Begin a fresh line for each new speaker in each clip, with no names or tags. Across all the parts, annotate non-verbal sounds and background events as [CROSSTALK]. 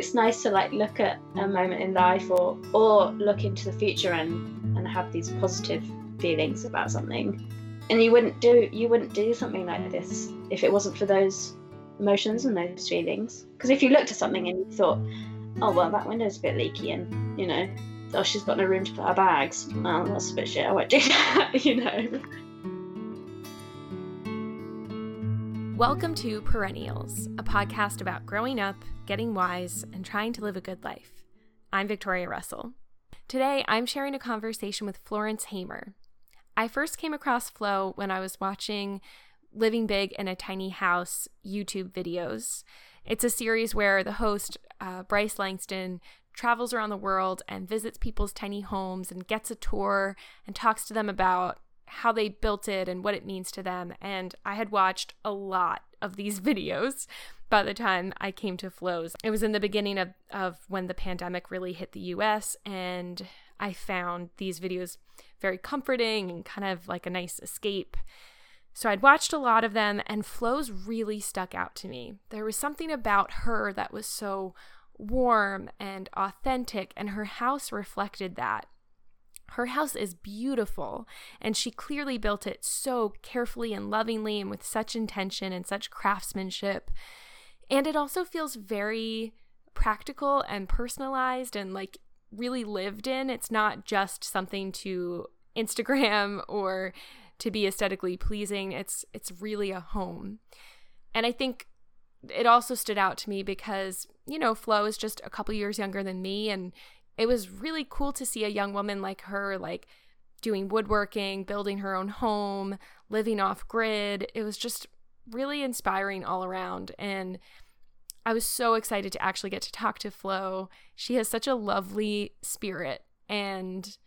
it's nice to like look at a moment in life or or look into the future and and have these positive feelings about something. And you wouldn't do you wouldn't do something like this if it wasn't for those emotions and those feelings. Because if you looked at something and you thought oh well that window's a bit leaky and you know oh she's got no room to put her bags. Well that's a bit shit i won't do [LAUGHS] that you know
Welcome to Perennials, a podcast about growing up, getting wise, and trying to live a good life. I'm Victoria Russell. Today, I'm sharing a conversation with Florence Hamer. I first came across Flo when I was watching Living Big in a Tiny House YouTube videos. It's a series where the host, uh, Bryce Langston, travels around the world and visits people's tiny homes and gets a tour and talks to them about how they built it and what it means to them. And I had watched a lot of these [LAUGHS] videos by the time I came to Flo's. It was in the beginning of, of when the pandemic really hit the US, and I found these videos very comforting and kind of like a nice escape. So I'd watched a lot of them, and Flo's really stuck out to me. There was something about her that was so warm and authentic, and her house reflected that. Her house is beautiful, and she clearly built it so carefully and lovingly and with such intention and such craftsmanship. And it also feels very practical and personalized and like really lived in. It's not just something to Instagram [LAUGHS] or to be aesthetically pleasing. It's it's really a home. And I think it also stood out to me because, you know, Flo is just a couple years younger than me and it was really cool to see a young woman like her like doing woodworking, building her own home, living off grid. It was just really inspiring all around and I was so excited to actually get to talk to Flo. She has such a lovely spirit and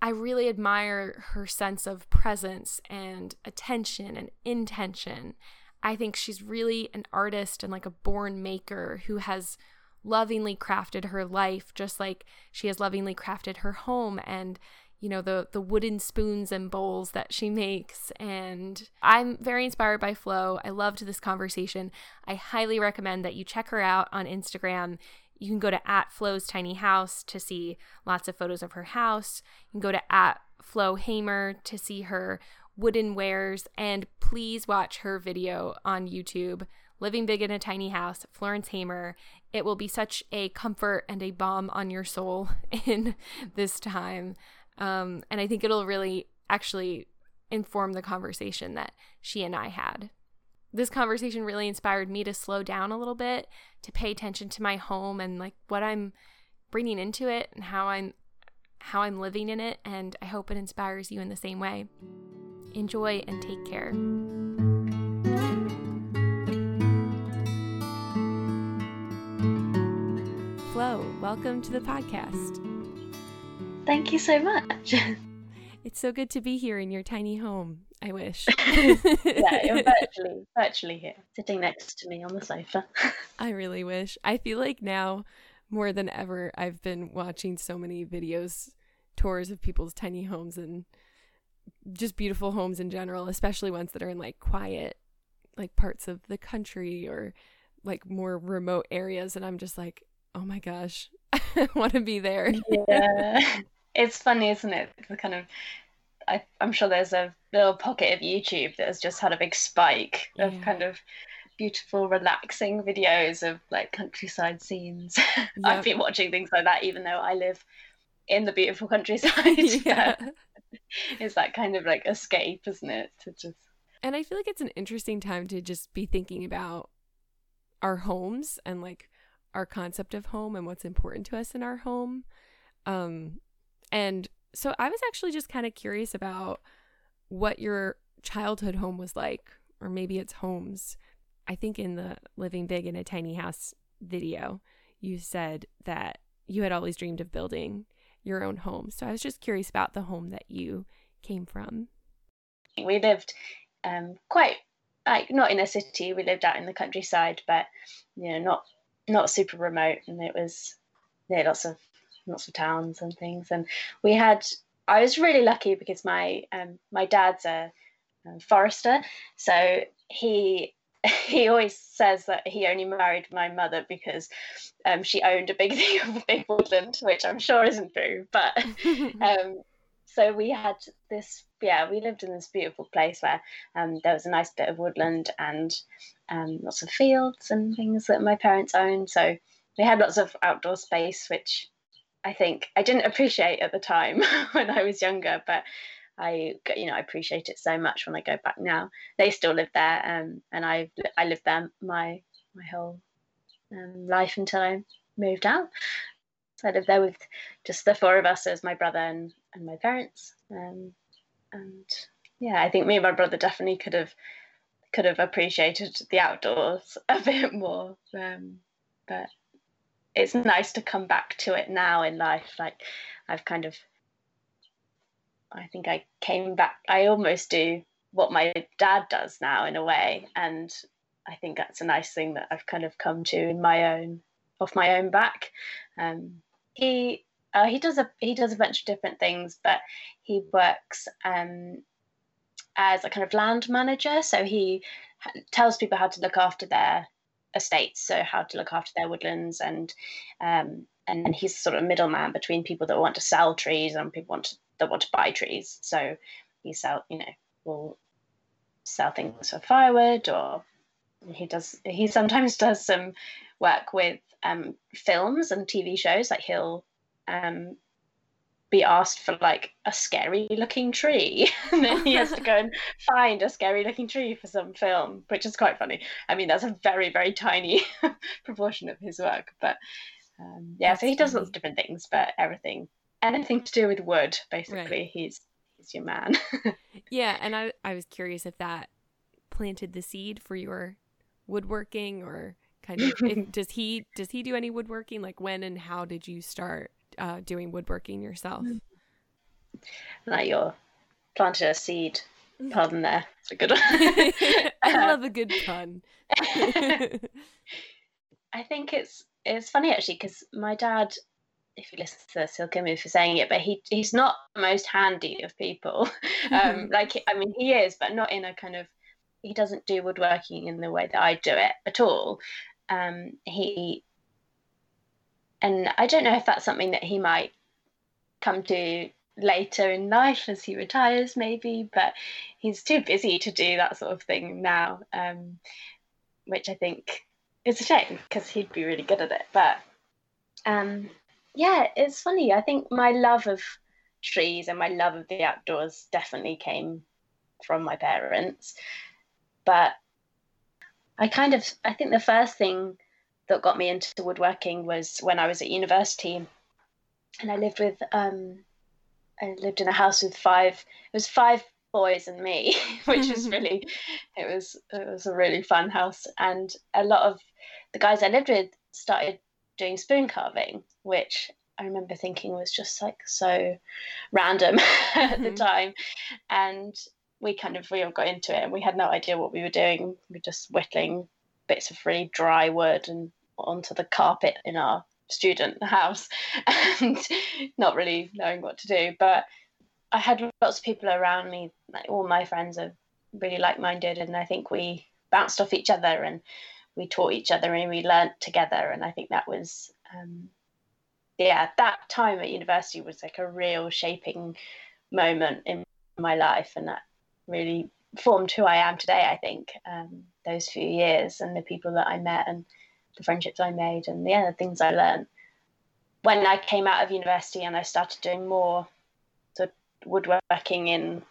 I really admire her sense of presence and attention and intention. I think she's really an artist and like a born maker who has lovingly crafted her life just like she has lovingly crafted her home and you know the the wooden spoons and bowls that she makes and I'm very inspired by Flo. I loved this conversation. I highly recommend that you check her out on Instagram. You can go to at Flo's Tiny House to see lots of photos of her house. You can go to at Flo Hamer to see her wooden wares and please watch her video on YouTube Living Big in a Tiny House, Florence Hamer. It will be such a comfort and a balm on your soul [LAUGHS] in this time. Um, and I think it'll really actually inform the conversation that she and I had. This conversation really inspired me to slow down a little bit, to pay attention to my home and like what I'm bringing into it and how I'm how I'm living in it and I hope it inspires you in the same way. Enjoy and take care. Flo, welcome to the podcast.
Thank you so much. [LAUGHS]
It's so good to be here in your tiny home. I wish. [LAUGHS]
yeah, you're virtually virtually here, sitting next to me on the sofa. [LAUGHS]
I really wish. I feel like now more than ever I've been watching so many videos tours of people's tiny homes and just beautiful homes in general, especially ones that are in like quiet like parts of the country or like more remote areas and I'm just like oh my gosh, I want to be there.
yeah. It's funny, isn't it? The kind of, I, am sure there's a little pocket of YouTube that has just had a big spike yeah. of kind of beautiful, relaxing videos of like countryside scenes. [LAUGHS] Yep. I've been watching things like that, even though I live in the beautiful countryside. [LAUGHS] yeah. it's that kind of like escape, isn't it? To just.
And I feel like it's an interesting time to just be thinking about our homes and like our concept of home and what's important to us in our home. Um, and so I was actually just kind of curious about what your childhood home was like, or maybe it's homes. I think in the Living Big in a Tiny House video, you said that you had always dreamed of building your own home. So I was just curious about the home that you came from.
We lived um, quite like not in a city. We lived out in the countryside, but you know, not not super remote, and it was yeah, lots of lots of towns and things. And we had I was really lucky because my um, my dad's a, a forester, so he [LAUGHS] he always says that he only married my mother because um, she owned a big [LAUGHS] thing of big woodland, which I'm sure isn't true. But [LAUGHS] um, so we had this, yeah, we lived in this beautiful place where um, there was a nice bit of woodland and um, lots of fields and things that my parents owned. So we had lots of outdoor space, which I think I didn't appreciate at the time [LAUGHS] when I was younger, but I you know I appreciate it so much when I go back now. They still live there, um, and I I lived there my my whole um, life until I moved out. So I lived there with just the four of us as my brother and, and my parents. Um, and yeah, I think me and my brother definitely could have could have appreciated the outdoors [LAUGHS] a bit more. Um, but it's nice to come back to it now in life. Like I've kind of I think I came back. I almost do what my dad does now in a way, and I think that's a nice thing that I've kind of come to in my own off my own back. Um, he uh, he does a he does a bunch of different things, but he works um, as a kind of land manager. So he tells people how to look after their estates, so how to look after their woodlands, and um, and he's sort of a middleman between people that want to sell trees and people want to that want to buy trees. So he sell, you know, will sell things for firewood, or he does. He sometimes does some work with um, films and TV shows. Like he'll um, be asked for like a scary looking tree, [LAUGHS] and then he has to go and find a scary looking tree for some film, which is quite funny. I mean, that's a very very tiny [LAUGHS] proportion of his work, but. Um, yeah, that's so he does funny. lots of different things, but everything anything to do with wood, basically, right. he's he's your man. [LAUGHS]
yeah, and I I was curious if that planted the seed for your woodworking or kind of does he does he do any woodworking like when and how did you start uh, doing woodworking yourself
like you're planted a seed pardon there it's a good [LAUGHS] one
i love a good pun [LAUGHS]
i think it's it's funny actually because my dad if you listen to this, he'll kill me for saying it, but he he's not the most handy of people. [LAUGHS] um, like I mean, he is, but not in a kind of. He doesn't do woodworking in the way that I do it at all. Um, he, and I don't know if that's something that he might come to later in life as he retires, maybe, but he's too busy to do that sort of thing now, um, which I think is a shame because he'd be really good at it. But um, yeah, it's funny. I think my love of trees and my love of the outdoors definitely came from my parents. But I kind of, I think the first thing that got me into woodworking was when I was at university, and I lived with, um, I lived in a house with five. It was five boys and me, [LAUGHS] which was [LAUGHS] really, it was it was a really fun house, and a lot of the guys I lived with started doing spoon carving, which I remember thinking was just like so random [LAUGHS] at the mm-hmm. time. And we kind of we all got into it and we had no idea what we were doing. We were just whittling bits of really dry wood and onto the carpet in our student house [LAUGHS] and not really knowing what to do. But I had lots of people around me, like all my friends are really like minded and I think we bounced off each other and we taught each other and we learnt together and i think that was um, yeah that time at university was like a real shaping moment in my life and that really formed who i am today i think um, those few years and the people that i met and the friendships i made and yeah the things i learned when i came out of university and i started doing more sort of woodworking in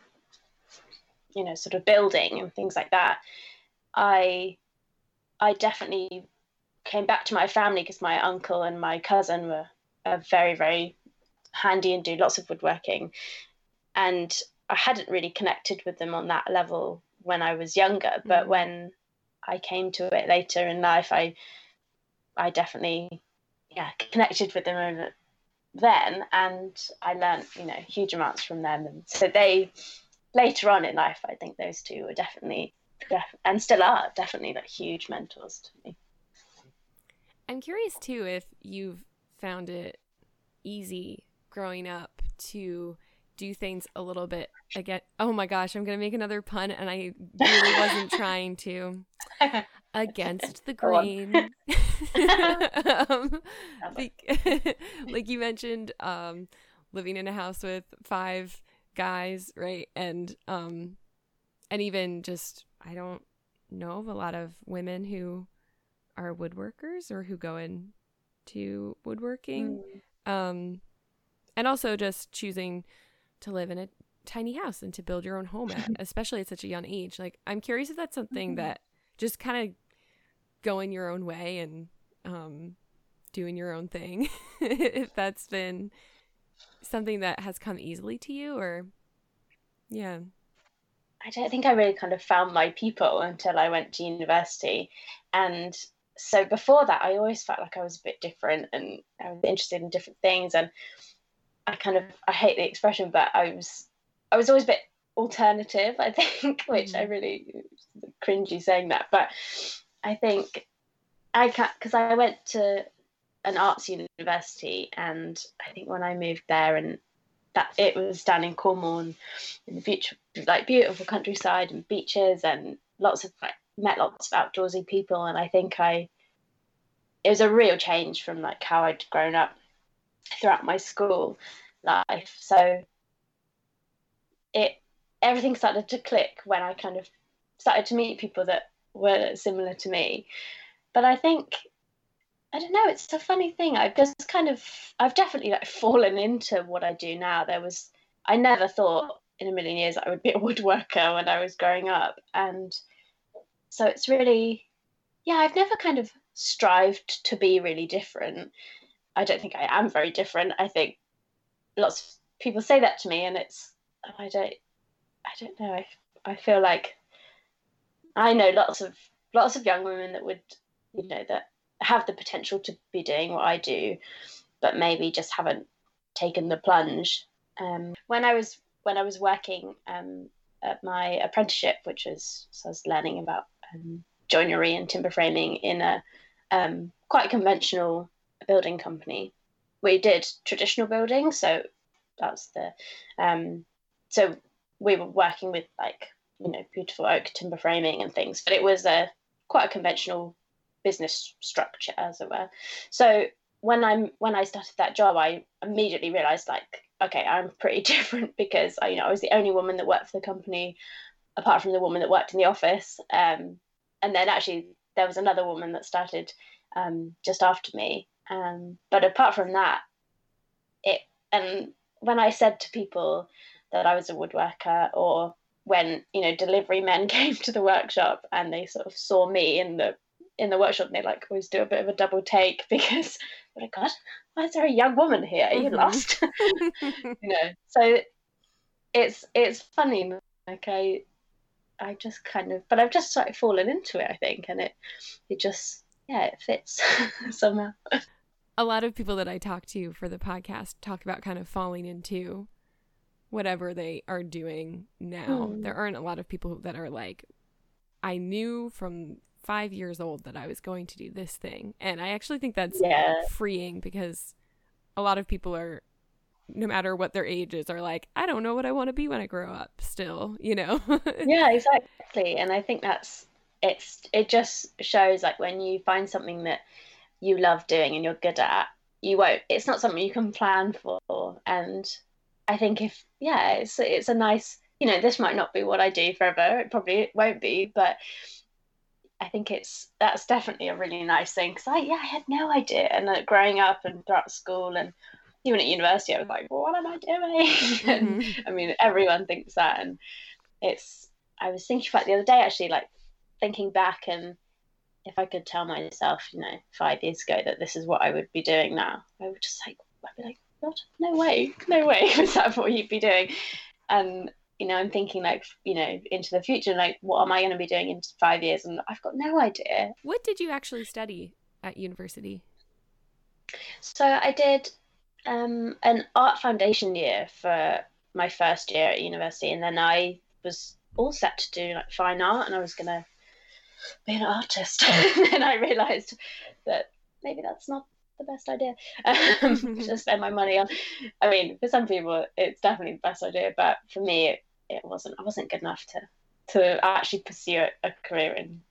you know sort of building and things like that i I definitely came back to my family because my uncle and my cousin were very, very handy and do lots of woodworking. And I hadn't really connected with them on that level when I was younger, but mm. when I came to it later in life, I I definitely yeah connected with them over then, and I learned you know huge amounts from them. And so they later on in life, I think those two were definitely def- and still are definitely like huge mentors to me.
I'm curious too if you've found it easy growing up to do things a little bit again. Oh my gosh, I'm gonna make another pun, and I really wasn't trying to. [LAUGHS] Against the grain. [LAUGHS] um, like, [LAUGHS] like you mentioned, um, living in a house with five guys, right? And um, and even just I don't know of a lot of women who are woodworkers or who go into woodworking. Mm. Um, and also just choosing to live in a tiny house and to build your own home at, [LAUGHS] especially at such a young age. Like, I'm curious if that's something mm-hmm. that just kind of going your own way and um, doing your own thing, [LAUGHS] if that's been something that has come easily to you or, yeah.
I don't think I really kind of found my people until I went to university. And so before that, I always felt like I was a bit different and I was interested in different things. And I kind of I hate the expression, but I was I was always a bit alternative. I think, [LAUGHS] which mm. I really cringy saying that, but I think I can't because I went to an arts university, and I think when I moved there and that it was down in Cornwall and in the future like beautiful countryside and beaches and lots of like met lots of outdoorsy people and I think I it was a real change from like how I'd grown up throughout my school life. So it everything started to click when I kind of started to meet people that were similar to me. But I think I don't know, it's a funny thing. I've just kind of I've definitely like [LAUGHS] fallen into what I do now. There was I never thought in a million years I would be a woodworker when I was growing up. And so it's really yeah, I've never kind of strived to be really different. I don't think I am very different. I think lots of people say that to me, and it's I don't I don't know. I I feel like I know lots of lots of young women that would you know that have the potential to be doing what I do, but maybe just haven't taken the plunge. Um, when I was when I was working um, at my apprenticeship, which was so I was learning about um, joinery and timber framing in a um, quite conventional building company. We did traditional building, so that's the um, so we were working with like you know beautiful oak timber framing and things, but it was a quite a conventional business structure, as it were. So when I'm when I started that job, I immediately realized like okay, I'm pretty [LAUGHS] different because I, you know I was the only woman that worked for the company, apart from the woman that worked in the office. Um, and then actually there was another woman that started um, just after me. Um, but apart from that, it and when I said to people that I was a woodworker, or when you know delivery men [LAUGHS] came to the workshop and they sort of saw me in the in the workshop, and they like always do a bit of a double take [LAUGHS] because oh my god, why is there a young woman here? Are you mm-hmm. lost? [LAUGHS] you know, so it's it's funny. Like I I just kind of, but I've just started fallen into it. I think, and it it just yeah, it fits somehow.
A lot of people that I talk to for the podcast talk about kind of falling into whatever they are doing now. Mm. There aren't a lot of people that are like, I knew from five years old that I was going to do this thing. And I actually think that's yeah. freeing because a lot of people are no matter what their age is, are like, I don't know what I want to be when I grow up still, you know? [LAUGHS]
yeah, exactly. And I think that's it's it just shows like when you find something that you love doing and you're good at, you won't it's not something you can plan for. And I think if yeah, it's it's a nice you know, this might not be what I do forever. It probably won't be, but I think it's that's definitely a really nice thing because I yeah I had no idea and uh, growing up and throughout school and even at university, I was like, what am I doing? [LAUGHS] Mm-hmm. I mean, everyone thinks that. And it's, I was thinking about the other day, actually, like thinking back and if I could tell myself, you know, five years ago that this is what I would be doing now, I would just like, I'd be like, what? No way, no way [LAUGHS] was that what you'd be doing? And, you know, I'm thinking like, you know, into the future, like, what am I going to be doing in five years? And I've got no idea.
What did you actually study at university?
So I did um, an art foundation year for my first year at university, and then I was all set to do like fine art, and I was gonna be an artist. [LAUGHS] and then I realised that maybe that's not the best idea um, [LAUGHS] to spend my money on. I mean, for some people, it's definitely the best idea, but for me, it, it wasn't I wasn't good enough to to actually pursue a, a career in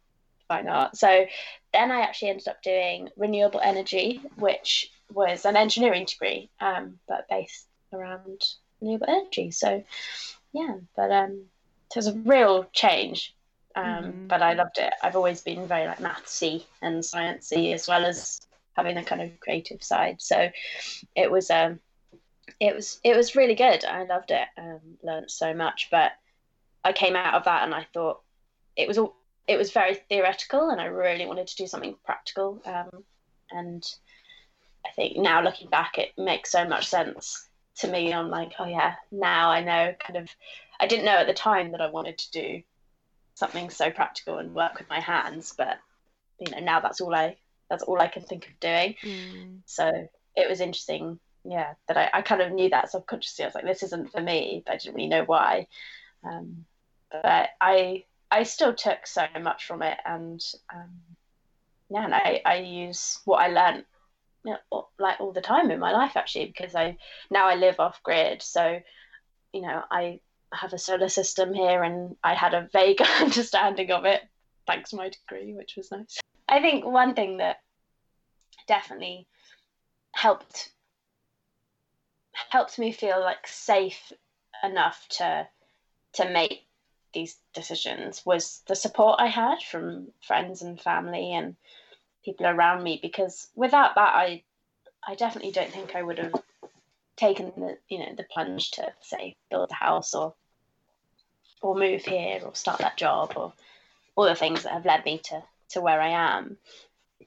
fine art. So then I actually ended up doing renewable energy, which was an engineering degree, um, but based around renewable energy. So yeah, but um, it was a real change. Um, mm-hmm. but I loved it. I've always been very like mathsy and sciencey as well as having a kind of creative side. So it was um it was it was really good. I loved it. Um, learned so much, but I came out of that and I thought it was all it was very theoretical, and I really wanted to do something practical. Um, and I think now looking back, it makes so much sense to me. I'm like, oh yeah, now I know. Kind of, I didn't know at the time that I wanted to do something so practical and work with my hands, but you know now that's all I that's all I can think of doing. Mm. So it was interesting, yeah, that I, I kind of knew that subconsciously. I was like, this isn't for me, but I didn't really know why. Um, but I I still took so much from it, and um, yeah, and I, I use what I learned you know, like all the time in my life actually because I now I live off grid, so you know I have a solar system here, and I had a vague [LAUGHS] understanding of it thanks to my degree, which was nice. I think one thing that definitely helped helped me feel like safe enough to to make these decisions was the support I had from friends and family and people around me because without that I I definitely don't think I would have taken the you know the plunge to say build a house or or move here or start that job or all the things that have led me to to where I am. I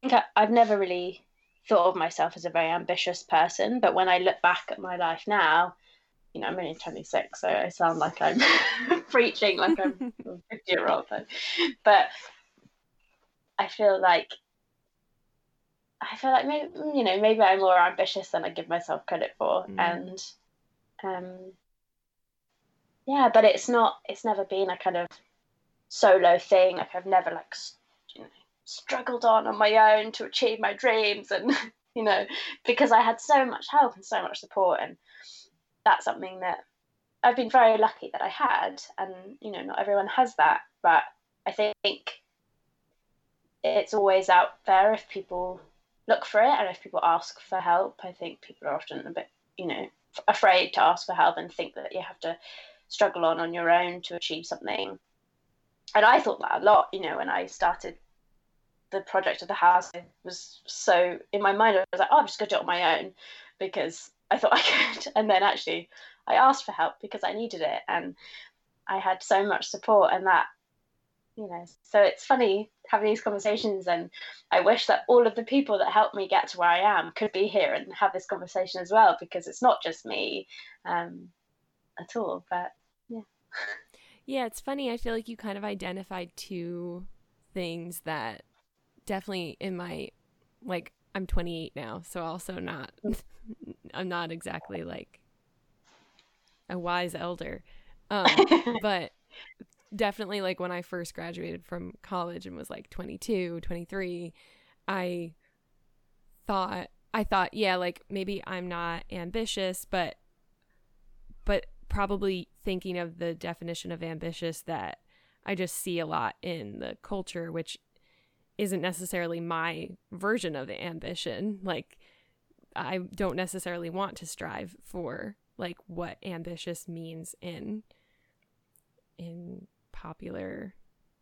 think I, I've never really thought of myself as a very ambitious person, but when I look back at my life now, you know, I'm only 26, so I sound like I'm [LAUGHS] preaching like I'm [LAUGHS] a 50 year old. But I feel like I feel like maybe you know maybe I'm more ambitious than I give myself credit for, mm. and um, yeah, but it's not. It's never been a kind of solo thing. Like I've never like struggled on on my own to achieve my dreams, and [LAUGHS] you know because I had so much help and so much support and that's something that I've been very lucky that I had, and you know, not everyone has that, but I think it's always out there if people look for it and if people ask for help. I think people are often a bit, you know, afraid to ask for help and think that you have to struggle on on your own to achieve something. And I thought that a lot, you know, when I started the project of the house, was so in my mind, I was like, oh, I'm just to do it on my own because I thought [LAUGHS] I could. And then actually, I asked for help because I needed it. And I had so much support, and that, you know, so it's funny having these conversations. And I wish that all of the people that helped me get to where I am could be here and have this conversation as well, because it's not just me um, at all. But yeah.
Yeah, it's funny. I feel like you kind of identified two things that definitely in my like I'm 28 now, so also not [LAUGHS] I'm not exactly like a wise elder. Um, [LAUGHS] but definitely like when I first graduated from college and was like 22, 23, I thought I thought, yeah, like maybe I'm not ambitious, but but probably thinking of the definition of ambitious that I just see a lot in the culture, which isn't necessarily my version of the ambition. Like I don't necessarily want to strive for like what ambitious means in in popular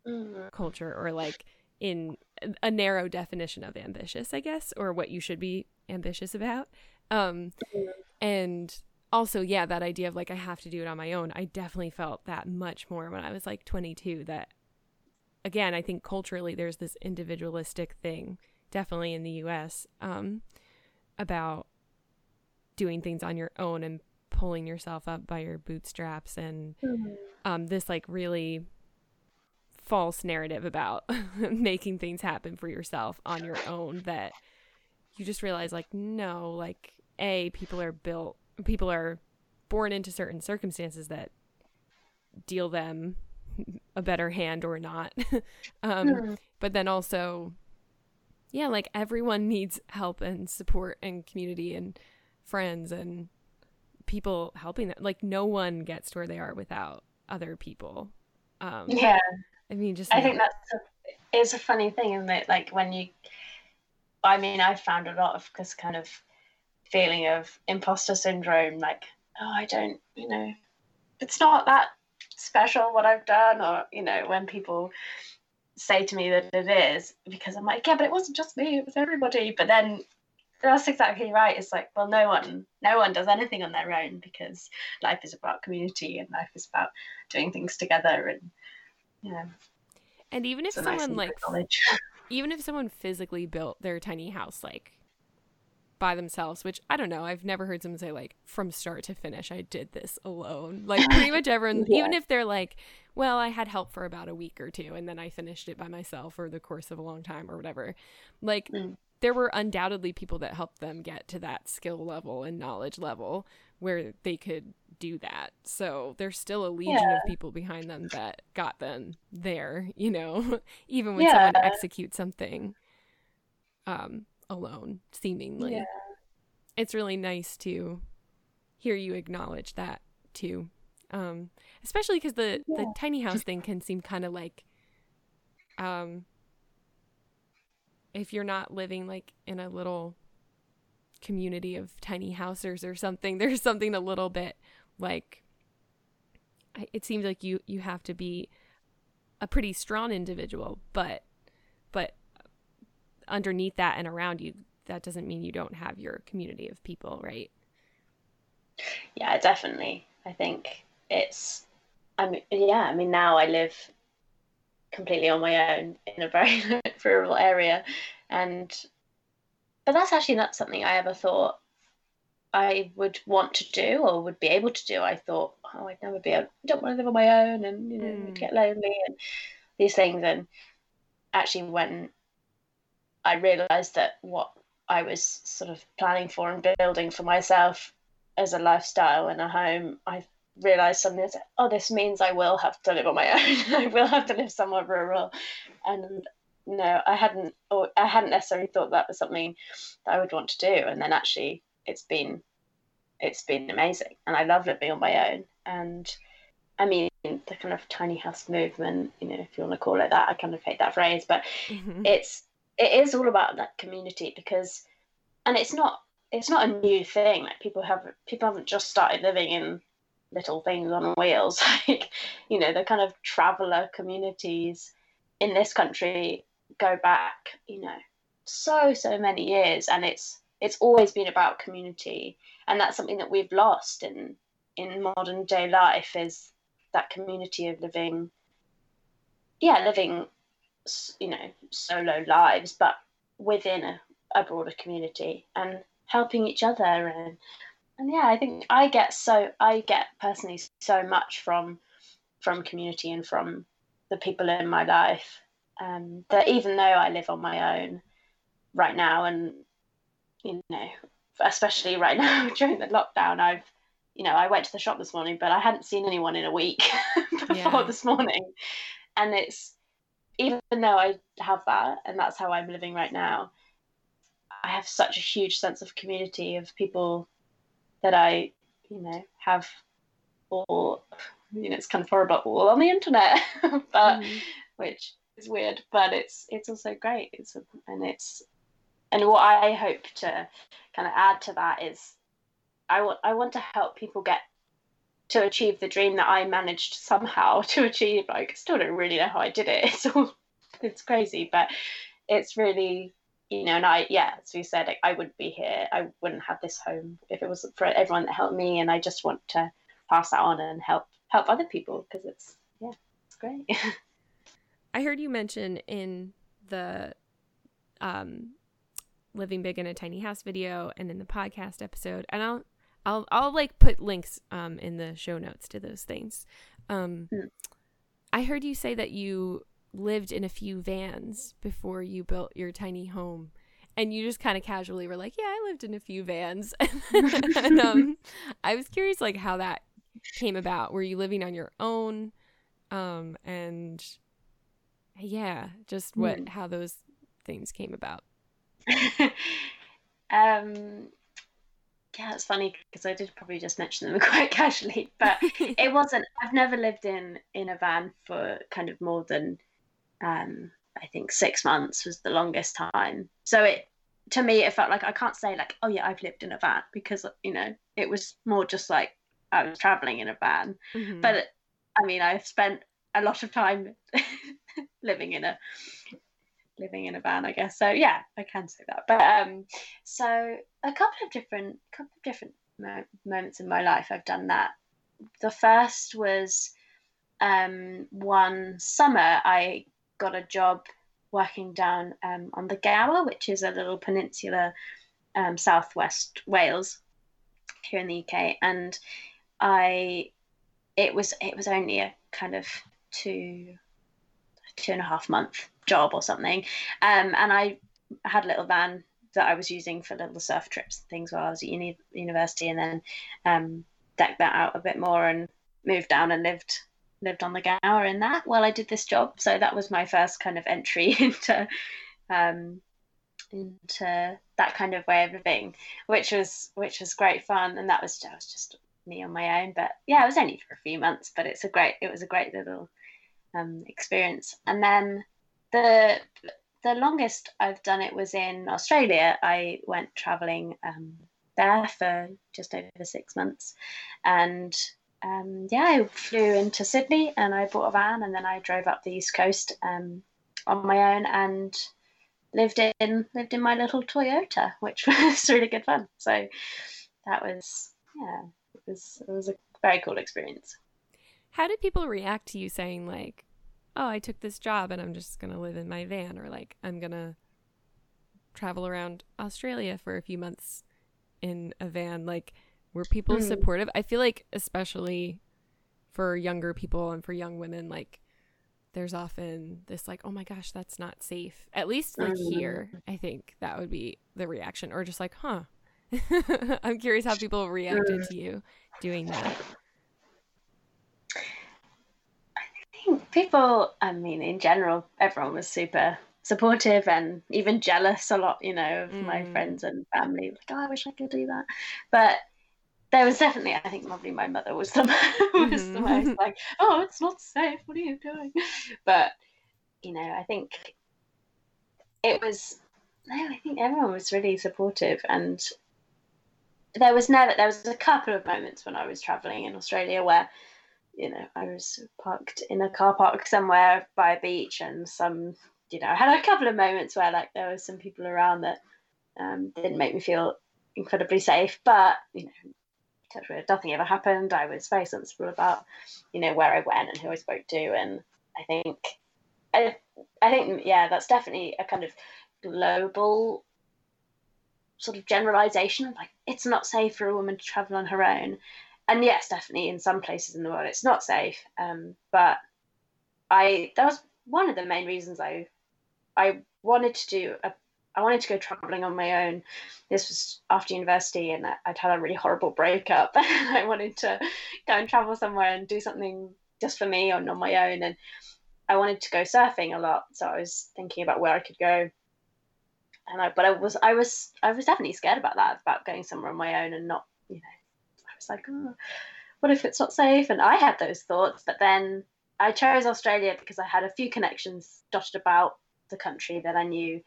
mm-hmm. culture or like in a narrow definition of ambitious, I guess, or what you should be ambitious about. Um mm-hmm. and also, yeah, that idea of like I have to do it on my own. I definitely felt that much more when I was like 22 that again, I think culturally there's this individualistic thing definitely in the US um about doing things on your own and pulling yourself up by your bootstraps and mm-hmm. um, this like really false narrative about [LAUGHS] making things happen for yourself on your own that you just realize like no like a people are built people are born into certain circumstances that deal them a better hand or not [LAUGHS] um, mm-hmm. but then also yeah, like everyone needs help and support and community and friends and people helping them. Like no one gets to where they are without other people.
Um, yeah.
I mean, just
I think that's a, it's a funny thing, isn't it? Like when you, I mean, I found a lot of this kind of feeling of imposter syndrome, like oh, I don't, you know, it's not that special what I've done, or you know, when people say to me that it is, because I'm like, yeah, but it wasn't just me; it was everybody. But then that's exactly right. It's like, well, no one, no one does anything on their own because life is about community and life is about doing things together, and you know.
And even if someone nice like, even if someone physically built their tiny house like by themselves, which I don't know. I've never heard someone say like from start to finish, I did this alone. Like [LAUGHS] pretty much everyone, yeah. even if they're like, well, I had help for about a week or two and then I finished it by myself for the course of a long time or whatever. Like mm. there were undoubtedly people that helped them get to that skill level and knowledge level where they could do that. So there's still a legion yeah. of people behind them that got them there, you know, [LAUGHS] even when yeah. someone executes something. Um, alone, seemingly. Yeah. It's really nice to hear you acknowledge that too. Um, especially because the yeah. the tiny house thing can seem kind of like, um, if you're not living like in a little community of tiny housers or something, [LAUGHS] there's something a little bit like. It seems like you you have to be a pretty strong individual, but but underneath that and around you, that doesn't mean you don't have your community of people, right?
Yeah, definitely. I think it's, I mean, yeah, I mean, now I live completely on my own in a very [LAUGHS] rural area. And, but that's actually not something I ever thought I would want to do or would be able to do. I thought, oh, I'd never be able, I don't want to live on my own and, you know, mm. get lonely and these things. And actually, when I realized that what I was sort of planning for and building for myself as a lifestyle and a home, I realized something that oh, this means I will have to live on my [LAUGHS] own. I will have to live somewhere rural. And no, I hadn't, or I hadn't necessarily thought that was something that I would want to do. And then actually, it's been, it's been amazing, and I love living on my own. And I mean, the kind of tiny house movement, you know, if you want to call it that, I kind of hate that phrase, but mm-hmm. it's it is all about that community because, and it's not it's not a new thing. Like people have people haven't just started living in little things on wheels. [LAUGHS] like you know the kind of traveler communities in this country go back you know so so many years, and it's it's always been about community, and that's something that we've lost in in modern day life is that community of living yeah living you know solo lives, but within a, a broader community and helping each other and and yeah, I think I get so I get personally so much from from community and from the people in my life um, that even though I live on my own right now and you know especially right [LAUGHS] now during the lockdown I've you know I went to the shop this morning but I hadn't seen anyone in a week [LAUGHS] before yeah. this morning and it's even though I have that and that's how I'm living right now, I have such a huge sense of community of people that I, you know, have all, you know, it's kind of horrible all on the internet, [LAUGHS] but mm. which is weird, but it's it's also great. It's and it's and what I hope to kind of add to that is I want I want to help people get to achieve the dream that I managed somehow [LAUGHS] to achieve. Like, I still don't really know how I did it. [LAUGHS] It's all, it's crazy, but it's really, you know, and I, yeah, as we said, I wouldn't be here. I wouldn't have this home if it wasn't for everyone that helped me. And I just want to pass that on and help help other people because it's, yeah, it's great. [LAUGHS]
I heard you mention in the um, living big in a tiny house video and in the podcast episode, and I'll I'll I'll like put links um in the show notes to those things. Um mm. I heard you say that you lived in a few vans before you built your tiny home. And you just kind of casually were like, "Yeah, I lived in a few vans." [LAUGHS] and um, [LAUGHS] I was curious, like, how that came about. Were you living on your own? Um, and yeah, just what mm. how those things came about. [LAUGHS]
um, yeah, it's funny because I did probably just mention them [LAUGHS] quite casually, but [LAUGHS] it wasn't. I've never lived in in a van for kind of more than, um, I think six months was the longest time. So it to me it felt like I can't say like, oh yeah, I've lived in a van because you know it was more just like I was traveling in a van. Mm-hmm. But I mean, I've spent a lot of time [LAUGHS] living in a living in a van, I guess. So yeah, I can say that. But um, so a couple of different couple of different mo- moments in my life, I've done that. The first was um, one summer I got a job working down um, on the Gower, which is a little peninsula um, southwest Wales here in the UK, and I it was it was only a kind of two two and a half month job or something. Um, and I had a little van that I was using for little surf trips and things while I was at uni- university, and then um, decked that out a bit more and moved down and lived lived on the Gower in that while I did this job. So that was my first kind of entry [LAUGHS] into um, into that kind of way of living, which was which was great fun, and that was, that was just me on my own. But yeah, it was only for a few months, but it's a great it was a great little um, experience. And then the the longest I've done it was in Australia. I went traveling um, there for just over six months, and um, yeah, I flew into Sydney and I bought a van, and then I drove up the east coast um, on my own and lived in lived in my little Toyota, which [LAUGHS] was really good fun. So that was yeah, it was it was a very cool experience.
How did people react to you saying like, "Oh, I took this job and I'm just going to live in my van," or like, "I'm going to travel around Australia for a few months in a van." Like, were people mm. supportive? I feel like especially for younger people and for young women, like there's often this like, "Oh my gosh, that's not safe." At least like mm. here, I think that would be the reaction, or just like, "Huh." [LAUGHS] I'm curious how people reacted to you doing that.
think people, I mean, in general, everyone was super supportive and even jealous a lot, you know, of mm. my friends and family. Like, oh, I wish I could do that. But there was definitely, I think, probably my mother was the [LAUGHS] was mm-hmm. the most like, oh, it's not safe. What are you doing? But you know, I think it was. No, I think everyone was really supportive, and there was never. There was a couple of moments when I was traveling in Australia where you know, I was parked in a car park somewhere by a beach, and some, you know, I had a couple of moments where like there were some people around that um, didn't make me feel incredibly safe, but you know, nothing ever happened. I was very sensible about, you know, where I went and who I spoke to, and I think, I, I think, yeah, that's definitely a kind of global sort of generalization like it's not safe for a woman to travel on her own and yes, definitely in some places in the world it's not safe. Um, but I that was one of the main reasons I I wanted to do a I wanted to go traveling on my own. This was after university, and I'd had a really horrible breakup. [LAUGHS] I wanted to go and travel somewhere and do something just for me and on my own. And I wanted to go surfing a lot, so I was thinking about where I could go. And I, but I was, I was, I was definitely scared about that, about going somewhere on my own and not, you know, was like, oh, what if it's not safe? And I had those thoughts, but then I chose Australia because I had a few connections dotted about the country that I knew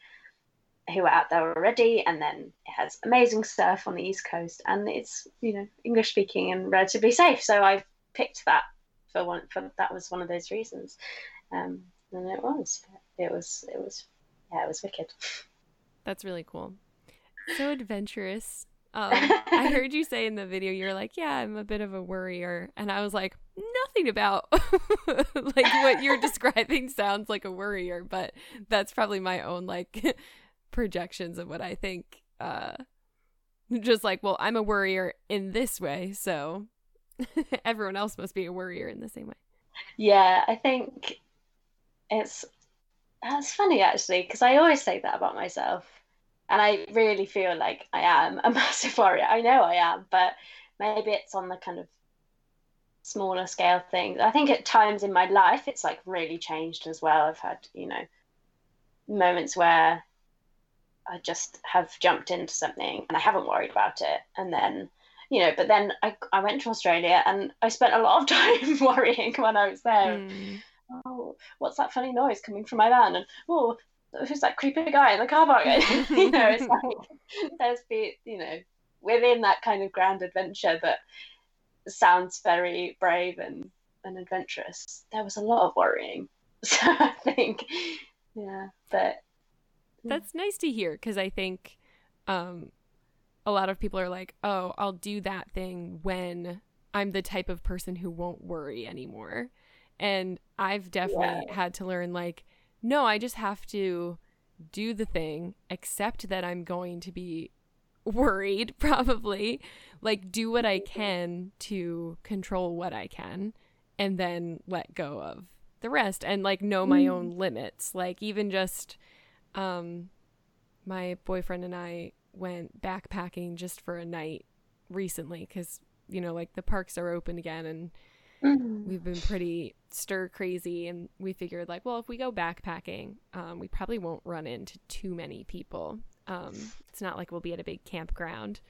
who were out there already, and then it has amazing surf on the east coast, and it's you know English speaking and relatively safe. So I picked that for one. For that was one of those reasons, um, and it was. It was. It was. Yeah, it was wicked.
That's really cool. So adventurous. Um, I [LAUGHS] heard you say in the video, you're like, yeah, I'm a bit of a worrier. And I was like, nothing about [LAUGHS] like what you're [LAUGHS] describing sounds like a worrier, but that's probably my own like projections of what I think. Uh, just like, well, I'm a worrier in this way. So everyone else must be a worrier in the same way.
Yeah, I think it's, that's funny actually, because I always say that about myself and I really feel like I am a [LAUGHS] massive warrior. I know I am, but maybe it's on the kind of smaller scale things. I think at times in my life it's like really changed as well. I've had, you know, moments where I just have jumped into something and I haven't worried about it. And then, you know, but then I, I went to Australia and I spent a lot of [LAUGHS] time worrying when I was there. Mm. Oh, what's that funny noise coming from my van? And oh, who's that creepy guy in the car park? [LAUGHS] you [LAUGHS] know, it's like there's be, you know, within that kind of grand adventure that sounds very brave and, and adventurous. There was a lot of worrying. [LAUGHS] So I think, yeah, but
that's nice to hear because I think um, a lot of people are like, oh, I'll do that thing when I'm the type of person who won't worry anymore. And I've definitely yeah. had to learn, like, no, I just have to do the thing, accept that I'm going to be [LAUGHS] worried, probably, like, do what I can to control what I can, and then let go of the rest and, like, know my mm. own limits. Like, even just um, my boyfriend and I went backpacking just for a night recently because you know like the parks are open again and mm-hmm. we've been pretty stir crazy and we figured like well if we go backpacking um, we probably won't run into too many people um, it's not like we'll be at a big campground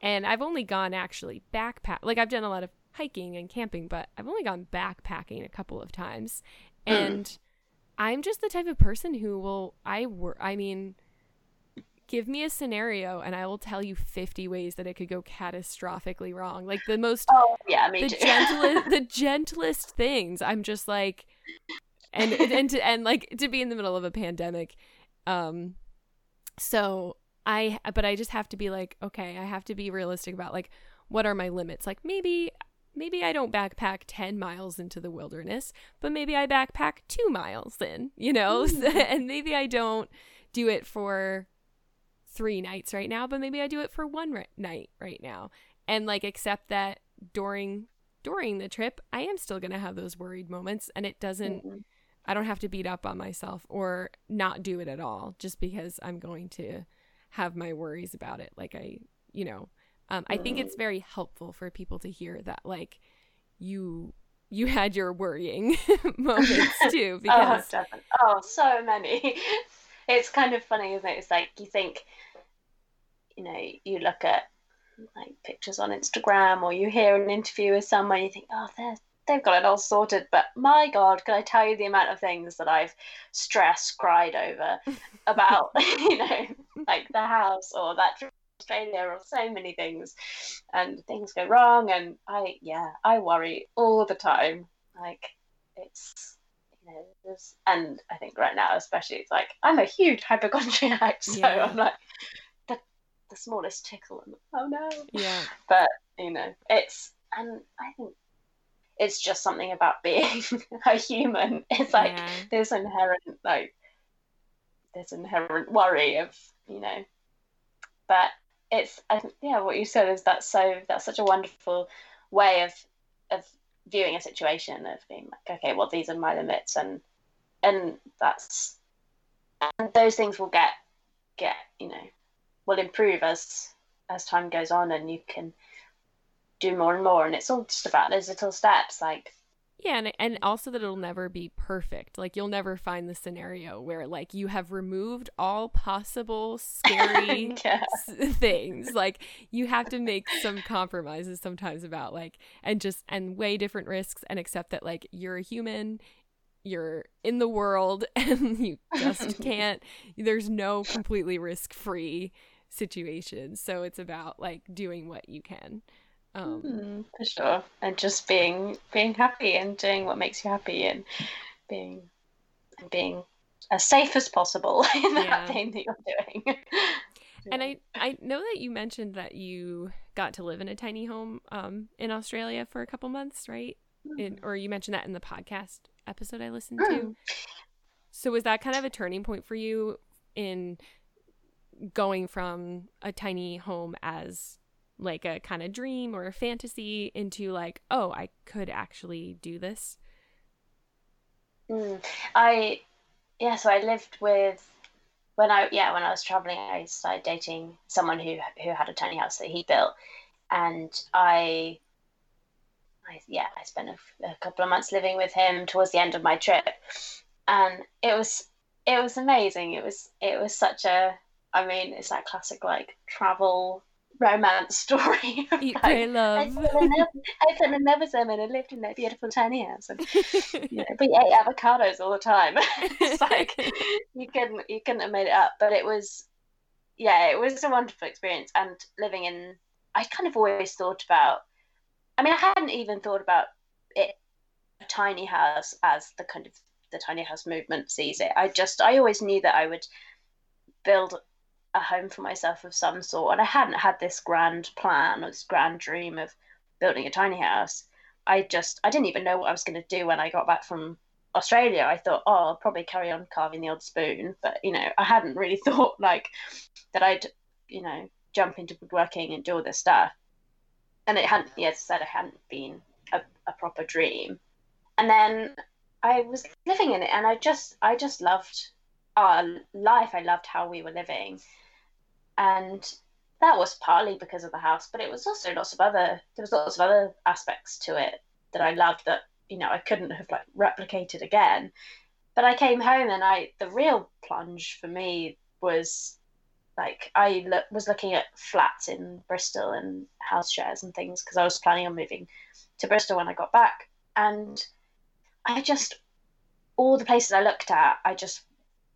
and i've only gone actually backpack like i've done a lot of hiking and camping but i've only gone backpacking a couple of times mm. and I'm just the type of person who will I work I mean give me a scenario and I will tell you 50 ways that it could go catastrophically wrong. Like the most
Oh, yeah, me
the
too.
gentlest [LAUGHS] the gentlest things. I'm just like and and to, and like to be in the middle of a pandemic um so I but I just have to be like okay, I have to be realistic about like what are my limits? Like maybe maybe I don't backpack 10 miles into the wilderness, but maybe I backpack two miles in, you know? [LAUGHS] Mm-hmm. and maybe I don't do it for three nights right now, but maybe I do it for one night right now. And like accept that during during the trip, I am still going to have those worried moments and it doesn't mm-hmm. I don't have to beat up on myself or not do it at all just because I'm going to have my worries about it. Like I, you know, um, I think it's very helpful for people to hear that like you you had your worrying [LAUGHS] [LAUGHS] moments too
oh,
because
oh, oh, so many. [LAUGHS] it's kind of funny, isn't it? It's like you think, you know, you look at like pictures on Instagram or you hear an interview with someone, you think, oh, they're they've got it all sorted. But my God, can I tell you the amount of things that I've stressed, cried over [LAUGHS] about, [LAUGHS] you know, like the house or that failure or so many things and things go wrong and i yeah i worry all the time like it's you know there's and i think right now especially it's like i'm a huge hypochondriac [LAUGHS] so yeah. i'm like the, the smallest tickle and oh no.
Yeah.
But you know it's and i think it's just something about being [LAUGHS] a human. It's like yeah. there's inherent like there's inherent worry of you know. But it's yeah what you said is that's so that's such a wonderful way of of viewing a situation of being like okay well these are my limits and and that's and those things will get get you know will improve as as time goes on and you can do more and more. And it's all just about those little steps like
yeah, and and also that it'll never be perfect. Like you'll never find the scenario where like you have removed all possible scary [LAUGHS] yeah. things. Like you have to make some compromises sometimes about like and just and weigh different risks and accept that like you're a human, you're in the world [LAUGHS] and you just [LAUGHS] can't there's no completely risk-free situation. So it's about like doing what you can. Um,
mm, for sure, and just being being happy and doing what makes you happy and being and being as safe as possible [LAUGHS] in that yeah. thing that you're doing. [LAUGHS]
and I I know that you mentioned that you got to live in a tiny home um, in Australia for a couple months, right? In, or you mentioned that in the podcast episode I listened to. Mm. So was that kind of a turning point for you in going from a tiny home as like a kind of dream or a fantasy into like, oh, I could actually do this?
Mm. I, yeah, so I lived with, when I, yeah, when I was traveling, I started dating someone who, who had a tiny house that he built. And I, I yeah, I spent a, a couple of months living with him towards the end of my trip. And it was, it was amazing. It was, it was such a, I mean, it's that classic like travel romance story. [LAUGHS]
Eat, pray, love. [LAUGHS]
I fell in love with them and I lived in that beautiful tiny house. And, [LAUGHS] you know, we ate avocados all the time. it's like you couldn't you couldn't have made it up. But it was, yeah, it was a wonderful experience. And living in, I kind of always thought about. I mean, I hadn't even thought about it, a tiny house as the kind of the tiny house movement sees it. I just I always knew that I would build a home for myself of some sort. And I hadn't had this grand plan or this grand dream of building a tiny house. I just, I didn't even know what I was going to do when I got back from Australia. I thought, oh, I'll probably carry on carving the odd spoon. But, you know, I hadn't really [LAUGHS] thought like that I'd, you know, jump into woodworking and do all this stuff. And it hadn't, yes, said it hadn't been a, a proper dream. And then I was living in it and I just, I just loved our life. I loved how we were living and that was partly because of the house, but it was also lots of other there was lots of other aspects to it that I loved that you know I couldn't have like replicated again. But I came home and I the real plunge for me was like I lo- was looking at flats in Bristol and house shares and things because I was planning on moving to Bristol when I got back, and I just all the places I looked at, I just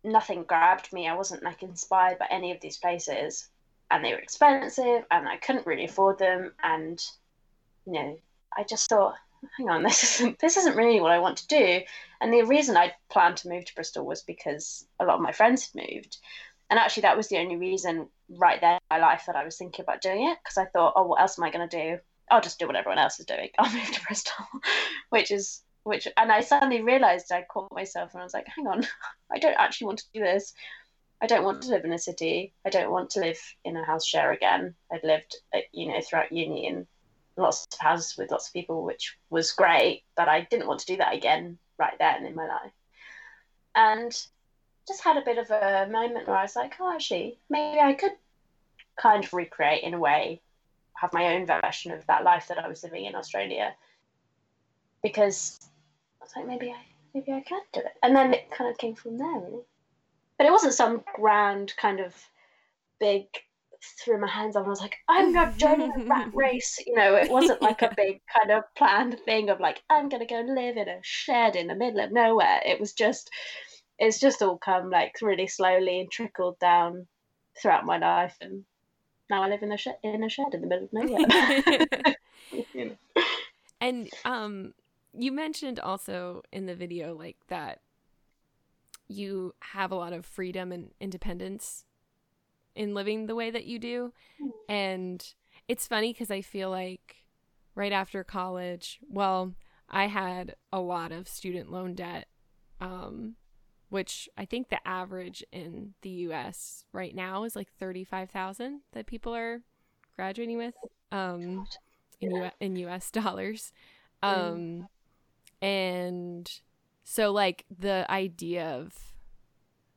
nothing grabbed me. I wasn't like inspired by any of these places, and they were expensive, and I couldn't really afford them. And you know, I just thought, hang on, [LAUGHS] this isn't this isn't really what I want to do. And the reason I planned to move to Bristol was because a lot of my friends had moved, and actually that was the only reason right there in my life that I was thinking about doing it because I thought, oh, what else am I going to do? I'll just do what everyone else is doing. [LAUGHS] I'll move to Bristol, [LAUGHS] which is which and I suddenly realized I caught myself and I was like, hang on, [LAUGHS] I don't actually want to do this. I don't want to live in a city. I don't want to live in a house share again. I'd lived, uh, you know, throughout uni in lots of houses with lots of people, which was great, but I didn't want to do that again right then in my life. And just had a bit of a moment where I was like, oh, actually, maybe I could kind of recreate in a way, have my own version of that life that I was living in Australia. Because was like, maybe I maybe I can do it. And then it kind of came from there, really. But it wasn't some grand kind of big threw my hands up and I was like, I'm not joining a rat [LAUGHS] race. You know, it wasn't like a big kind of planned thing of like, I'm gonna go live in a shed in the middle of nowhere. It was just it's just all come like really slowly and trickled down throughout my life and now I live in a shed in a shed in the middle of nowhere.
you [LAUGHS] know. [LAUGHS] And um you mentioned also in the video like that you have a lot of freedom and independence in living the way that you do. And it's funny because i feel like right after college well i had a lot of student loan debt um, which i think the average in the us right now is like 35000 that people are graduating with um, in, U- in us [LAUGHS] dollars. Um, and so, like, the idea of,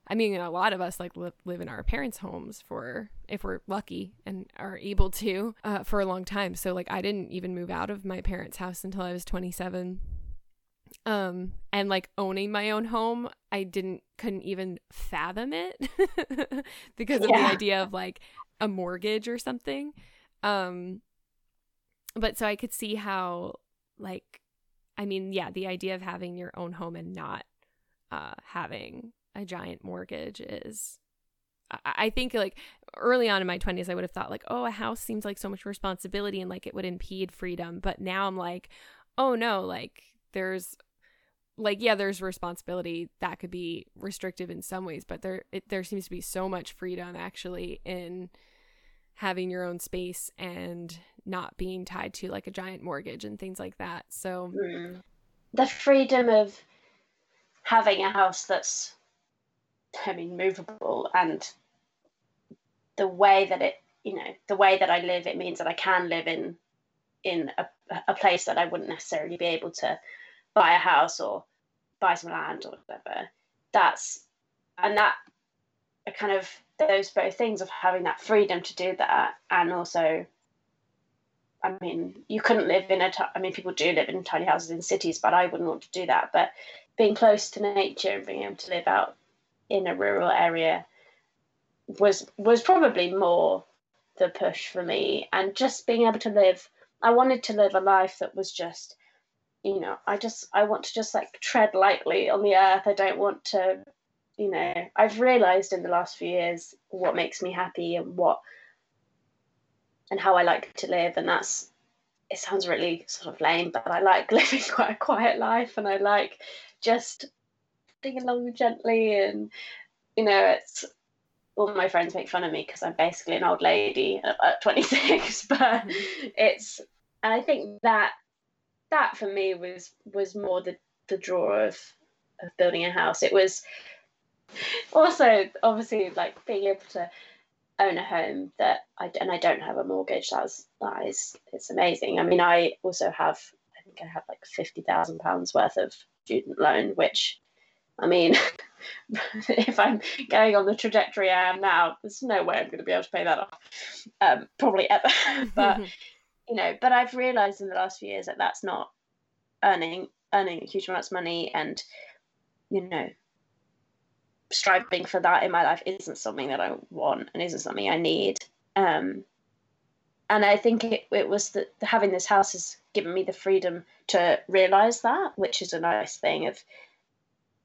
I mean, a lot of us like live, live in our parents' homes for, if we're lucky and are able to, uh, for a long time. So, like, I didn't even move out of my parents' house until I was 27 um and like owning my own home i didn't couldn't even fathom it [LAUGHS] because of yeah. the idea of like a mortgage or something um but so i could see how like I mean, yeah, the idea of having your own home and not uh, having a giant mortgage is. I, think like early on in my 20s, I would have thought like, oh, a house seems like so much responsibility and like it would impede freedom. But now I'm like, oh no, like there's like yeah there's responsibility that could be restrictive in some ways but there it, there seems to be so much freedom actually in having your own space and not being tied to like a giant mortgage and things like that. So
mm. the freedom of having a house that's I mean movable and the way that it you know the way that I live it means that I can live in in a, a place that I wouldn't necessarily be able to buy a house or buy some land or whatever that's and that a kind of those both things of having that freedom to do that and also I mean, you couldn't live in a. T- I mean, people do live in tiny houses in cities, but I wouldn't want to do that. But being close to nature and being able to live out in a rural area was was probably more the push for me and just being able to live I wanted to live a life that was just you know I just I want to just like tread lightly on the earth I don't want to you know I've realized in the last few years what makes me happy and what and how I like to live and that's it sounds really sort of lame but I like [LAUGHS] living quite a quiet life and I like just being along gently and you know it's all my friends make fun of me because I'm basically an old lady at 26, [LAUGHS] but mm-hmm. it's and I think that that for me was was more the the draw of of building a house. It was [LAUGHS] also obviously like being able to own a home that I and I don't have a mortgage. That's that is it's amazing. I mean, I also have I think I have like fifty thousand pounds worth of student loan, which I mean, [LAUGHS] if I'm going on the trajectory I am now, there's no way I'm going to be able to pay that off, um, probably ever. [LAUGHS] but you know, but I've realised in the last few years that that's not earning earning a huge amounts of money, and you know, striving for that in my life isn't something that I want and isn't something I need. Um, and I think it, it was that having this house has given me the freedom to realise that, which is a nice thing of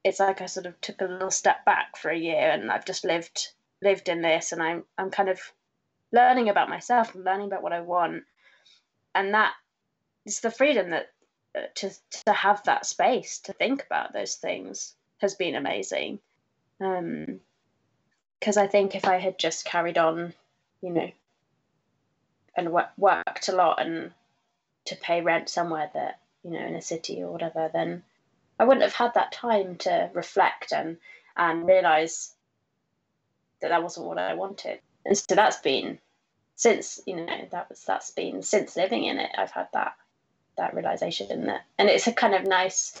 it's like I sort of took a little step back for a year and I've just lived lived in this and I'm I'm kind of learning about myself and learning about what I want and that it's the freedom that uh, to to have that space to think about those things has been amazing um because I think if I had just carried on you know and worked a lot and to pay rent somewhere that you know in a city or whatever then I wouldn't have had that time to reflect and and realize that that wasn't what I wanted. And so that's been since you know that was that's been since living in it. I've had that that realization that, and it's a kind of nice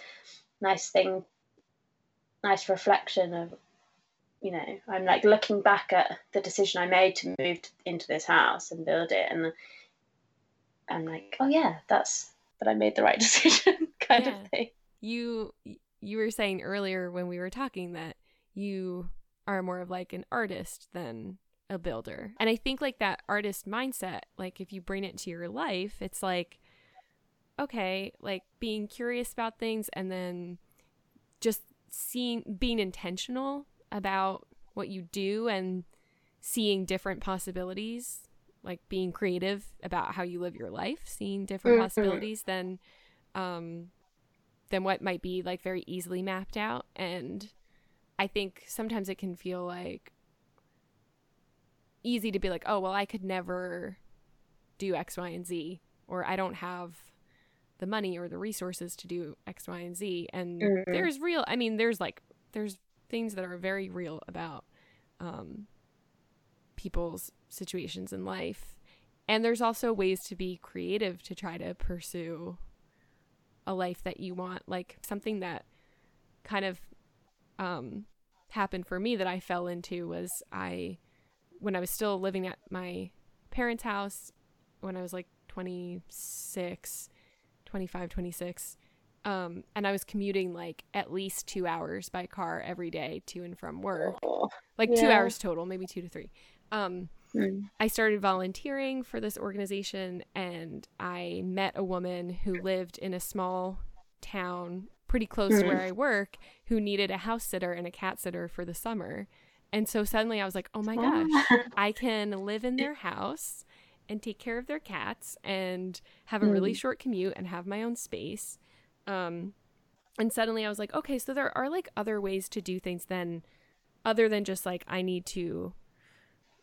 nice thing, nice reflection of you know I'm like looking back at the decision I made to move into this house and build it, and I'm like, oh yeah, that's that I made the right [LAUGHS] decision, [LAUGHS] kind yeah. of thing
you you were saying earlier when we were talking that you are more of like an artist than a builder. And I think like that artist mindset, like if you bring it to your life, it's like okay, like being curious about things and then just seeing being intentional about what you do and seeing different possibilities, like being creative about how you live your life, seeing different mm-hmm. possibilities than um than what might be like very easily mapped out and i think sometimes it can feel like easy to be like oh well i could never do x y and z or i don't have the money or the resources to do x y and z and mm-hmm. there's real i mean there's like there's things that are very real about um, people's situations in life. And there's also ways to be creative to try to pursue a life that you want, like something that kind of um, happened for me that I fell into was I, when I was still living at my parents' house, when I was like 26, 25, 26, um, and I was commuting like at least two hours by car every day to and from work, like yeah. two hours total, maybe two to three. Um, Mm. I started volunteering for this organization and I met a woman who lived in a small town pretty close mm. to where I work who needed a house sitter and a cat sitter for the summer. And so suddenly I was like, oh my gosh, [LAUGHS] I can live in their [LAUGHS] house and take care of their cats and have a mm. really short commute and have my own space. Um, and suddenly I was like, okay, so there are like other ways to do things than other than just like I need to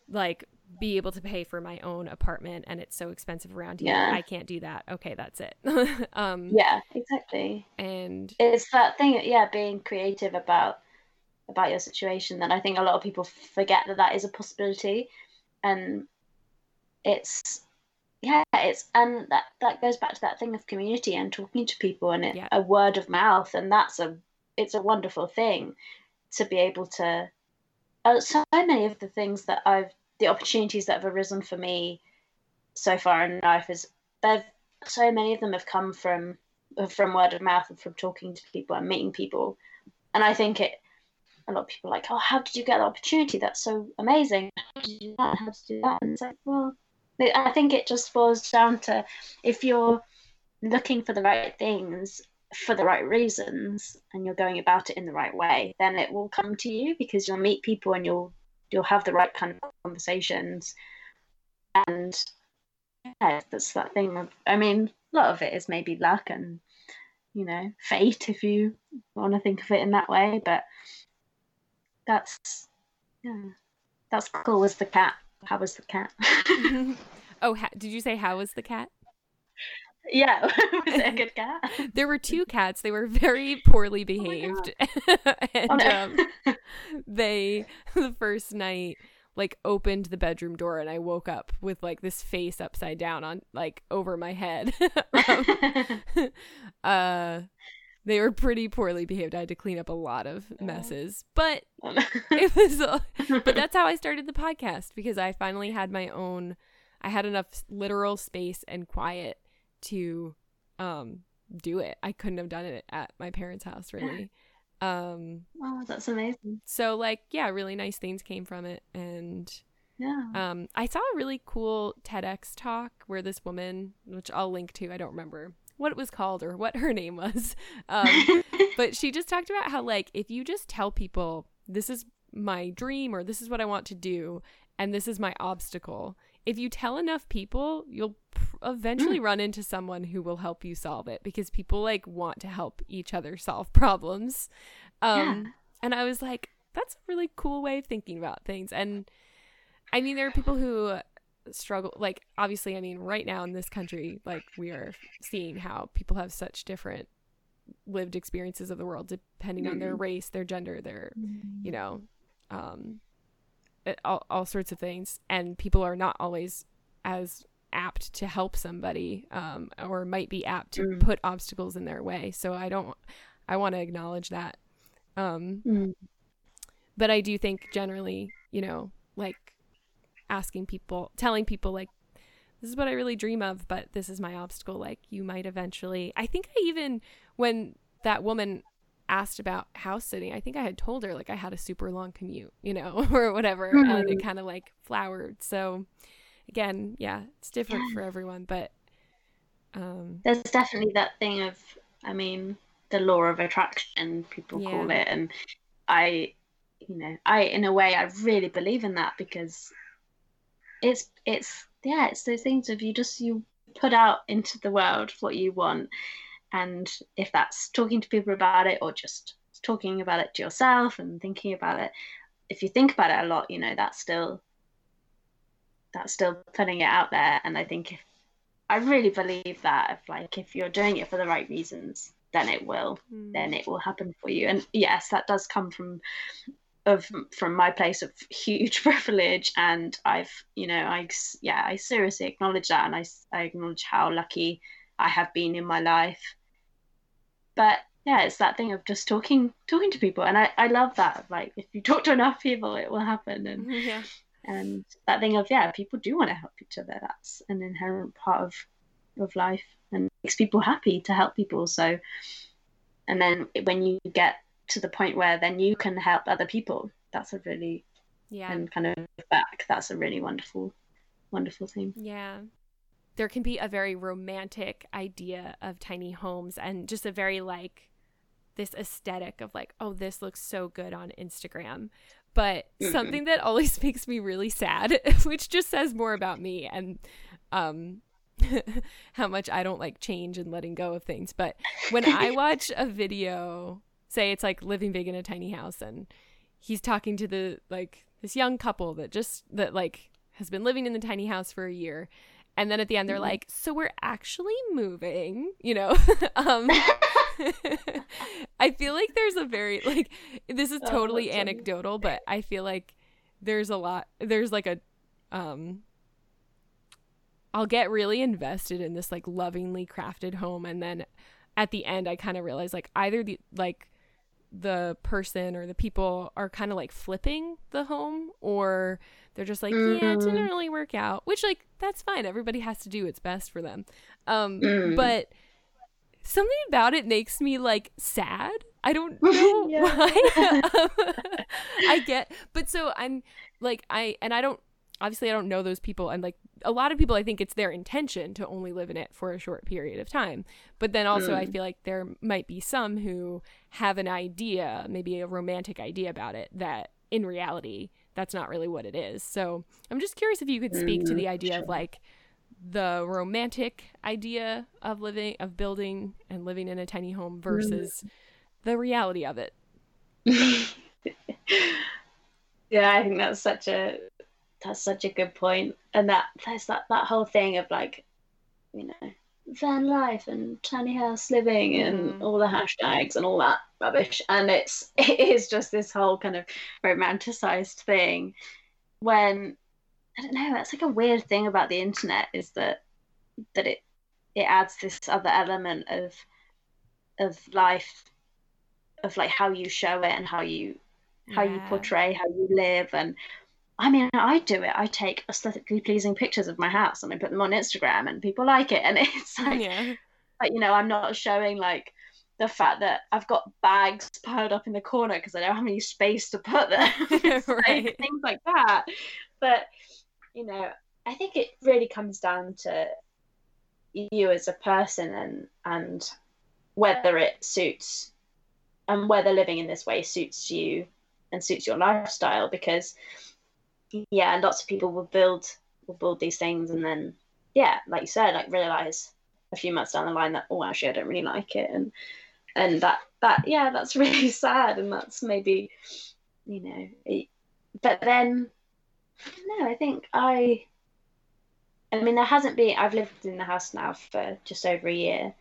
like be able to pay for my own apartment and it's so expensive around here. Yeah. I can't do that. Okay, that's it. [LAUGHS]
um Yeah, exactly.
And
it's that thing yeah, being creative about about your situation that I think a lot of people forget that that is a possibility and it's yeah, it's and that that goes back to that thing of community and talking to people and it, yeah. a word of mouth and that's a it's a wonderful thing to be able to uh, so many of the things that I've the opportunities that have arisen for me so far in life is they've so many of them have come from from word of mouth and from talking to people and meeting people and i think it a lot of people are like, oh, how did you get the opportunity? That's so amazing. How did you do that? How did you do that? And it's like, well, I think it just boils down to if you're looking for the right things for the right reasons and you're going about it in the right way, then it will come to you because you'll meet people and you'll you'll have the right kind of conversations. And yeah, that's that thing of I mean, a lot of it is maybe luck and you know, fate if you want to think of it in that way, but that's yeah. That's cool as the cat. How was the cat? [LAUGHS]
oh, ha- did you say how was the cat?
Yeah, [LAUGHS] was it a [LAUGHS] good cat?
there were two cats. They were very poorly oh behaved, oh and oh, no. um, they the first night like opened the bedroom door and I woke up with like this face upside down on like over my head. um, uh they were pretty poorly behaved. I had to clean up a lot of messes, but [LAUGHS] it was. but that's how I started the podcast because I finally had my own. I had enough literal space and quiet to um do it. I couldn't have done it at my parents' house really. [LAUGHS] Um
Oh, that's amazing.
So like yeah, really nice things came from it and
yeah.
Um I saw a really cool TEDx talk where this woman, which I'll link to, I don't remember what it was called or what her name was. [LAUGHS] Um but she just talked about how like if you just tell people this is my dream or this is what I want to do and this is my obstacle if you tell enough people, you'll eventually mm. run into someone who will help you solve it because people like want to help each other solve problems. Um, yeah. And I was like, that's a really cool way of thinking about things. And I mean, there are people who struggle, like, obviously, I mean, right now in this country, like, we are seeing how people have such different lived experiences of the world depending mm-hmm. on their mm-hmm. race, their gender, their, mm-hmm. you know, um, all, all sorts of things and people are not always as apt to help somebody um, or might be apt to mm. put obstacles in their way so i don't i want to acknowledge that um, mm. but i do think generally you know like asking people telling people like this is what i really dream of but this is my obstacle like you might eventually i think i even when that woman asked about house sitting, I think I had told her like I had a super long commute, you know, [LAUGHS] or whatever, mm-hmm. and it kind of like flowered. So again, yeah, it's different yeah. for everyone, but um
there's definitely that thing of I mean, the law of attraction people yeah. call it and I you know, I in a way I really believe in that because it's it's yeah, it's those things of you just you put out into the world what you want and if that's talking to people about it or just talking about it to yourself and thinking about it, if you think about it a lot, you know, that's still that's still putting it out there. And I think if I really believe that if like if you're doing it for the right reasons, then it will, mm. then it will happen for you. And yes, that does come from of from my place of huge [LAUGHS] privilege and i've you know i yeah i seriously acknowledge that and i, I acknowledge how lucky i have been in my life but yeah, it's that thing of just talking talking to people, and I I love that. Like if you [LAUGHS] talk to enough people, it will happen, and [LAUGHS]
yeah.
and that thing of yeah, people do want to help each other. That's an inherent part of of life, and makes people happy to help people. So, and then when you get to the point where then you can help other people, that's a really
yeah,
and kind of back. That's a really wonderful, wonderful thing.
Yeah, there can be a very romantic idea of tiny homes and just a very like this aesthetic of like, oh, this looks so good on Instagram. But [LAUGHS] mm-hmm. something that always [LAUGHS] makes me really sad, [LAUGHS] which just says more about me and um how much I don't like change and letting go of things. But when I watch a video, say it's like living big in a tiny house and he's talking to the like this young couple that just that like has been living in the tiny house for a year. And then at the end they're mm-hmm. like so we're actually moving you know? [LAUGHS] Um [LAUGHS] i feel like there's a very like this is oh, totally oh, anecdotal but i feel like there's a lot there's like a um i'll get really invested in this like lovingly crafted home. And then at the end i kind of realize like either the like the person or the people are kind of like flipping the home or they're just like mm-hmm. yeah it didn't mm-hmm. really work out which like that's fine everybody has to do what's best for them um mm. but something about it makes me like sad. I don't [LAUGHS] know why. [LAUGHS] I get, but so I'm like I and I don't obviously I don't know those people and like a lot of people I think it's their intention to only live in it for a short period of time. But then also mm. I feel like there might be some who have an idea, maybe a romantic idea about it that in reality that's not really what it is. So I'm just curious if you could speak mm, to the idea sure. of like the romantic idea of living of building and living in a tiny home versus mm. the reality of it. [LAUGHS]
yeah, I think that's such a that's such a good point. And that there's that that whole thing of like, you know, van life and tiny house living and mm. all the hashtags and all that rubbish. And it's [LAUGHS] it is just this whole kind of romanticized thing when I don't know, that's like a weird thing about the internet is that that it it adds this other element of of life of like how you show it and how you how yeah. you portray how you live and I mean, I do it. I take aesthetically pleasing pictures of my house and I put them on Instagram, and people like it. [LAUGHS] And it's like, yeah. like you know, I'm not showing like the fact that I've got bags piled up in the corner because I don't have any space to put them, [LAUGHS] [LAUGHS] right. like, things like that. But you know, I think it really comes down to you as a person and and whether it suits and whether living in this way suits you and suits your lifestyle because yeah, lots of people will build will build these things and then yeah, like you said, like realize a few months down the line that oh actually I don't really like it. And and that that yeah that's [LAUGHS] really sad. And that's maybe you know it, but then no I think I I mean there hasn't been I've lived in the house now for just over a year.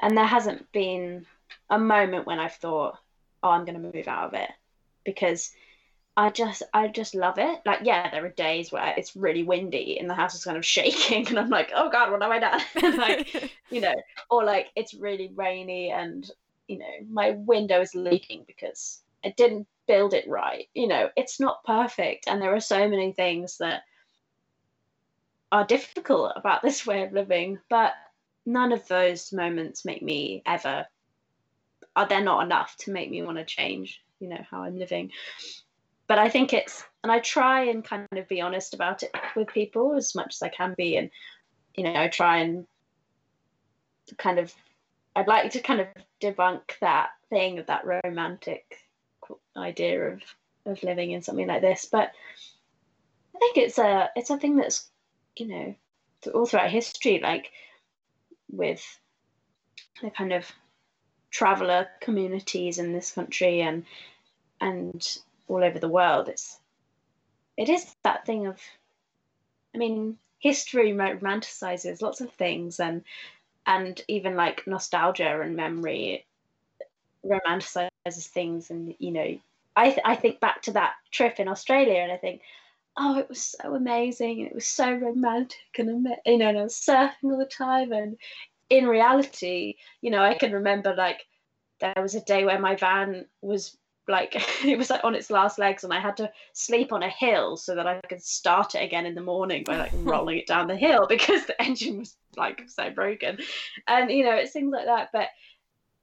And there hasn't been a moment when I've thought oh I'm going to move out of it. Because I just I just love it. Like yeah, there are days where it's really windy and the house is kind of [LAUGHS] shaking and I'm like, oh god, what have I done? [LAUGHS] like, [LAUGHS] you know, or like it's really rainy and you know, my window is leaking because I didn't build it right. You know, it's not perfect and there are so many things that are difficult about this way of living, but none of those moments make me ever are there not enough to make me want to change, you know, how I'm living but I think it's and I try and kind of be honest about it with people as much as I can be, and you know, I try and kind of I'd like to kind of debunk that thing of that romantic idea of of living in something like this, but I think it's a it's a thing that's you know all throughout history, like with the kind of traveller communities in this country and and all over the world. It's it is that thing of, I mean, history romanticizes lots of things, and and even like nostalgia and memory romanticizes things, and you know, I th- I think back to that trip in Australia, and I think. Oh, it was so amazing, and it was so romantic, and you know, and I was surfing all the time. And in reality, you know, I can remember like there was a day where my van was like [LAUGHS] it was like on its last legs and I had to sleep on a hill so that I could start it again in the morning by like [LAUGHS] rolling it down the hill [LAUGHS] because the engine was like so broken. And you know, it's things like that. But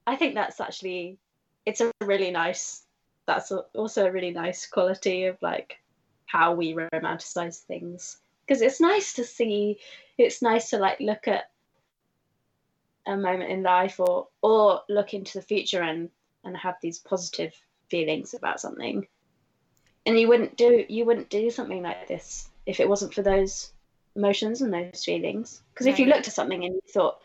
I think that's actually it's a really nice that's also a really nice quality of like how we romanticize things because it's nice to see it's nice to like look at a moment in life or or look into the future and and have these positive feelings about something. And you wouldn't do you wouldn't do something like this if it wasn't for those emotions and those feelings. Because right. if you looked at something and you thought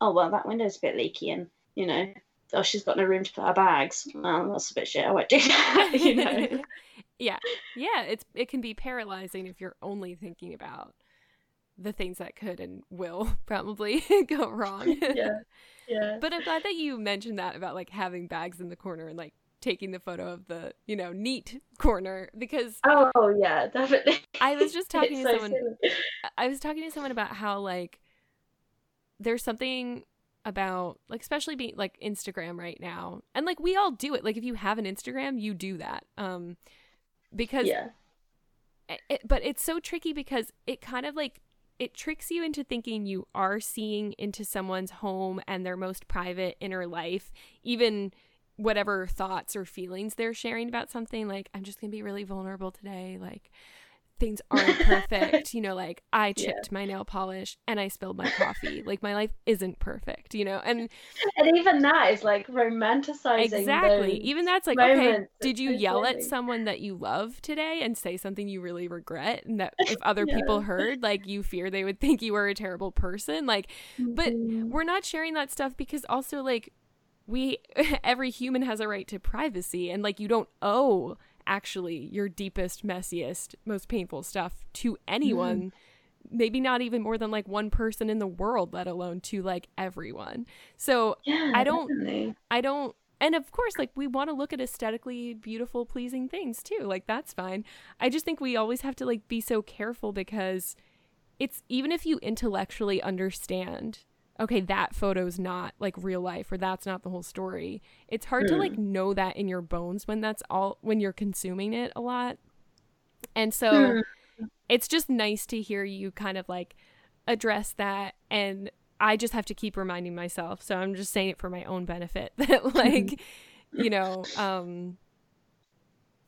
oh well that window's a bit leaky and you know oh she's got no room to put her bags. Well that's a bit shit i won't do [LAUGHS] that you know? [LAUGHS]
Yeah. Yeah it's it can be paralyzing if you're only thinking about the things that could and will [LAUGHS] probably go wrong.
Yeah. Yeah.
But i'm glad that you mentioned that about like having bags in the corner and like taking the photo of the you know neat corner because
oh yeah definitely.
I was just [LAUGHS] talking to so someone silly. i was talking to someone about how like there's something about like especially being like instagram right now and like we all do it. Like if you have an instagram you do that um because
yeah.
It, but it's so tricky because it kind of like it tricks you into thinking you are seeing into someone's home and their most private inner life, even whatever thoughts or feelings they're sharing about something like i'm just gonna be really vulnerable today like things aren't [LAUGHS] perfect you know like i chipped yeah. my nail polish and i spilled my coffee like my life isn't perfect you know and
and even that is like romanticizing exactly
even that's like okay did you yell at someone that you love today and say something you really regret and that if [LAUGHS] other yeah. people heard like you fear they would think you were a terrible person like mm-hmm. but we're not sharing that stuff because also like we [LAUGHS] every human has a right to privacy and like you don't owe actually your deepest messiest most painful stuff to anyone mm. maybe not even more than like one person in the world let alone to like everyone so yeah, i don't definitely. i don't and of course like we want to look at aesthetically beautiful pleasing things too like that's fine i just think we always have to like be so careful because it's even if you intellectually understand okay, that photo's not like real life or that's not the whole story. It's hard mm. to like hmm. know that in your bones when that's all when you're consuming it a lot. And so mm. it's just nice to hear you kind of like address that and I just have to keep reminding myself. So I'm just saying it for my own benefit [LAUGHS] that like, you know, um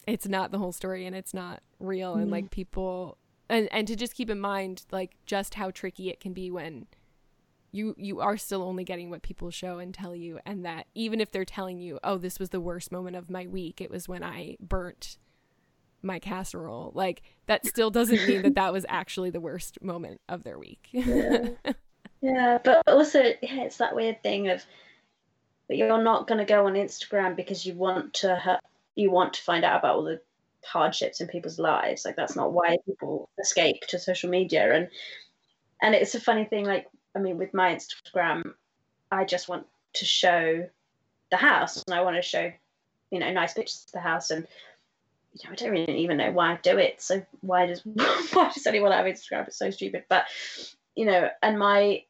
it's not the whole story and it's not real mm. and like people and and to just keep in mind like just how tricky it can be when you you are still only getting what people show and tell you and that even if they're telling you oh this was the worst moment of my week. It was when i burnt my casserole like that still doesn't mean that [LAUGHS] that was actually the worst moment of their week.
Yeah. [LAUGHS] yeah but also yeah, it's that weird thing of but you're not going to go on instagram because you want to ha- you want to find out about all the hardships in people's lives. Like that's not why people escape to social media. And and it's a funny thing like I mean, with my Instagram, I just want to show the house and I want to show, you know, nice pictures of the house. And, you know, I don't really even know why I do it. So why does, [LAUGHS] why does anyone have Instagram? It's so stupid. But, you know, and my,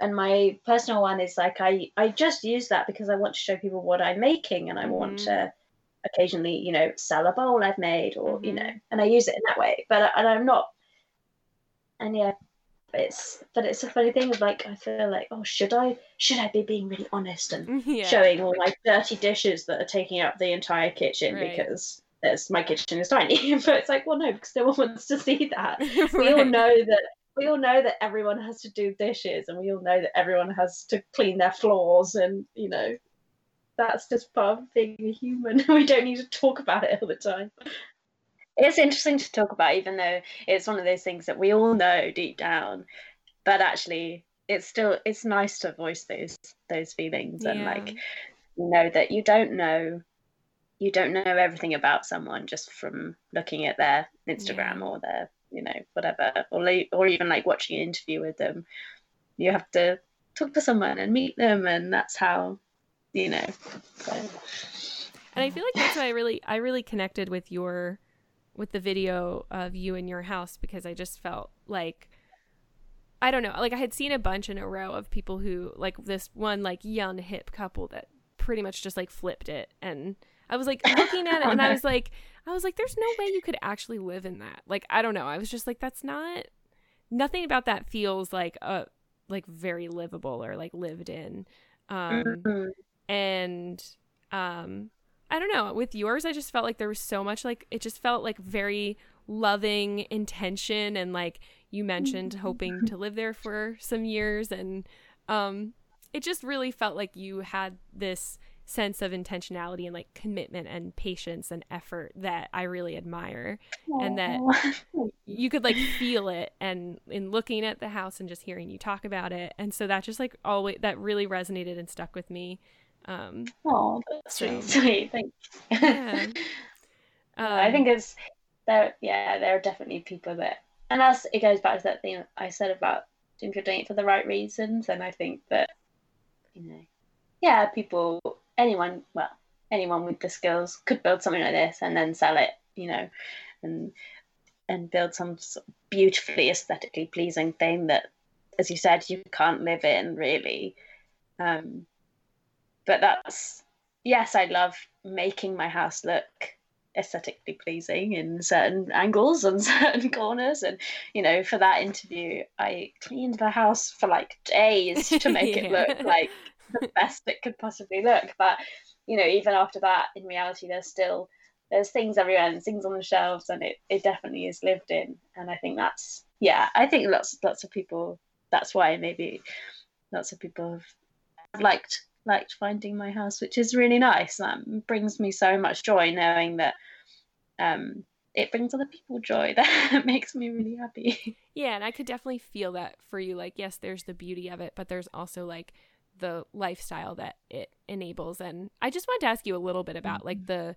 and my personal one is like, I, I just use that because I want to show people what I'm making and I mm-hmm. want to occasionally, you know, sell a bowl I've made or, mm-hmm. you know, and I use it in that way. But, and I'm not, and yeah, it's but it's a funny thing of like I feel like oh should I should I be being really honest and [LAUGHS] yeah. showing all my dirty dishes that are taking up the entire kitchen right. because there's my kitchen is tiny [LAUGHS] but it's like well no because no one wants to see that right. [LAUGHS] we all know that we all know that everyone has to do dishes and we all know that everyone has to clean their floors and you know that's just part of being a human we don't need to talk about it all the time it's interesting to talk about, even though it's one of those things that we all know deep down. But actually, it's still it's nice to voice those those feelings yeah. and like know that you don't know you don't know everything about someone just from looking at their Instagram yeah. or their you know whatever or or even like watching an interview with them. You have to talk to someone and meet them, and that's how you know. So.
And I feel like that's why I really I really connected with your with the video of you in your house because I just felt like I don't know, like I had seen a bunch in a row of people who like this one like young hip couple that pretty much just like flipped it and I was like looking at it and I was like I was like there's no way you could actually live in that. Like I don't know. I was just like that's not nothing about that feels like a like very livable or like lived in. Um mm-hmm. and um I don't know. With yours, I just felt like there was so much like it just felt like very loving intention and like you mentioned hoping to live there for some years and um it just really felt like you had this sense of intentionality and like commitment and patience and effort that I really admire Aww. and that [LAUGHS] you could like feel it and in looking at the house and just hearing you talk about it and so that just like always that really resonated and stuck with me um,
oh, that's so, really sweet. Thanks. Yeah. [LAUGHS] Um, I think it's there. Yeah, there are definitely people that, and that's it goes back to that thing I said about if you're doing it for the right reasons, and I think that you know, yeah, people, anyone, well, anyone with the skills could build something like this and then sell it, you know, and and build some sort of beautifully aesthetically pleasing thing that, as you said, you can't live in really. Um, but that's yes, I love making my house look aesthetically pleasing in certain angles and [LAUGHS] certain corners. And you know for that interview i cleaned the house for like days to [LAUGHS] make yeah. it look like the best it could possibly look. But you know even after that in reality there's still there's things everywhere and things on the shelves and it, it definitely is lived in. And i think that's yeah i think lots lots of people that's why maybe lots of people have liked liked finding my house, which is really nice. That brings me so much joy knowing that um, it brings other people joy. [LAUGHS] That makes me really happy.
Yeah, and I could definitely feel that for you. Like, yes, there's the beauty of it, but there's also like the lifestyle that it enables. And I just wanted to ask you a little bit about mm-hmm. like the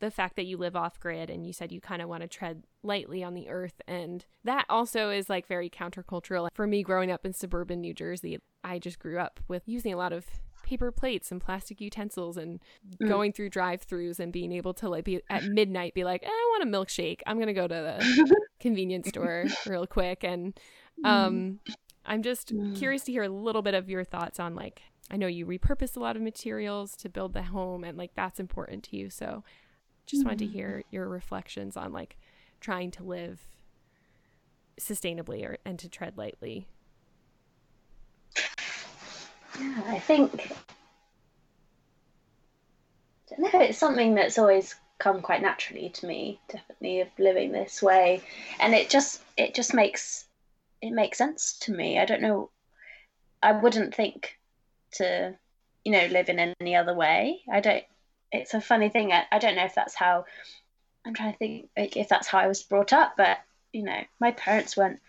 the fact that you live off grid and you said you kind of want to tread lightly on the earth and that also is like very countercultural for me growing up in suburban New Jersey I just grew up with using a lot of paper plates and plastic utensils and mm. going through drive-throughs and being able to like be at midnight be like eh, I want a milkshake I'm going to go to the [LAUGHS] convenience store real quick and mm. um I'm just mm. curious to hear a little bit of your thoughts on like I know you repurpose a lot of materials to build the home and like that's important to you so just wanted to mm. hear your reflections on like trying to live sustainably or and to tread lightly
yeah, I think I don't know, it's something that's always come quite naturally to me, definitely of living this way. And it just it just makes it makes sense to me. I don't know I wouldn't think to, you know, live in any other way. I don't it's a funny thing. I, I don't know if that's how I'm trying to think like if that's how I was brought up, but you know, my parents weren't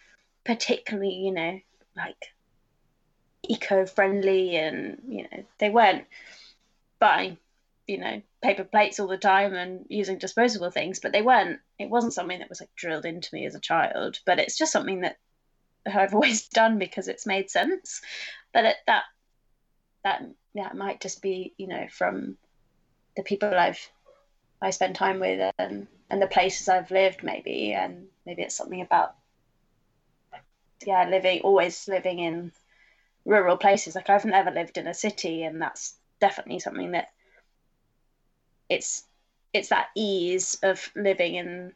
particularly, you know, like eco-friendly and you know they weren't buying you know paper plates all the time and using disposable things but they weren't. It wasn't something that was like drilled into me as a child but it's just something that i've [LAUGHS] always done because it's made sense. But it, that that yeah might just be you know from the people i've i spend time with and and the places i've lived maybe and maybe it's something about yeah living always living in rural places. Like I've never lived in a city, and that's definitely something that it's it's that ease of living in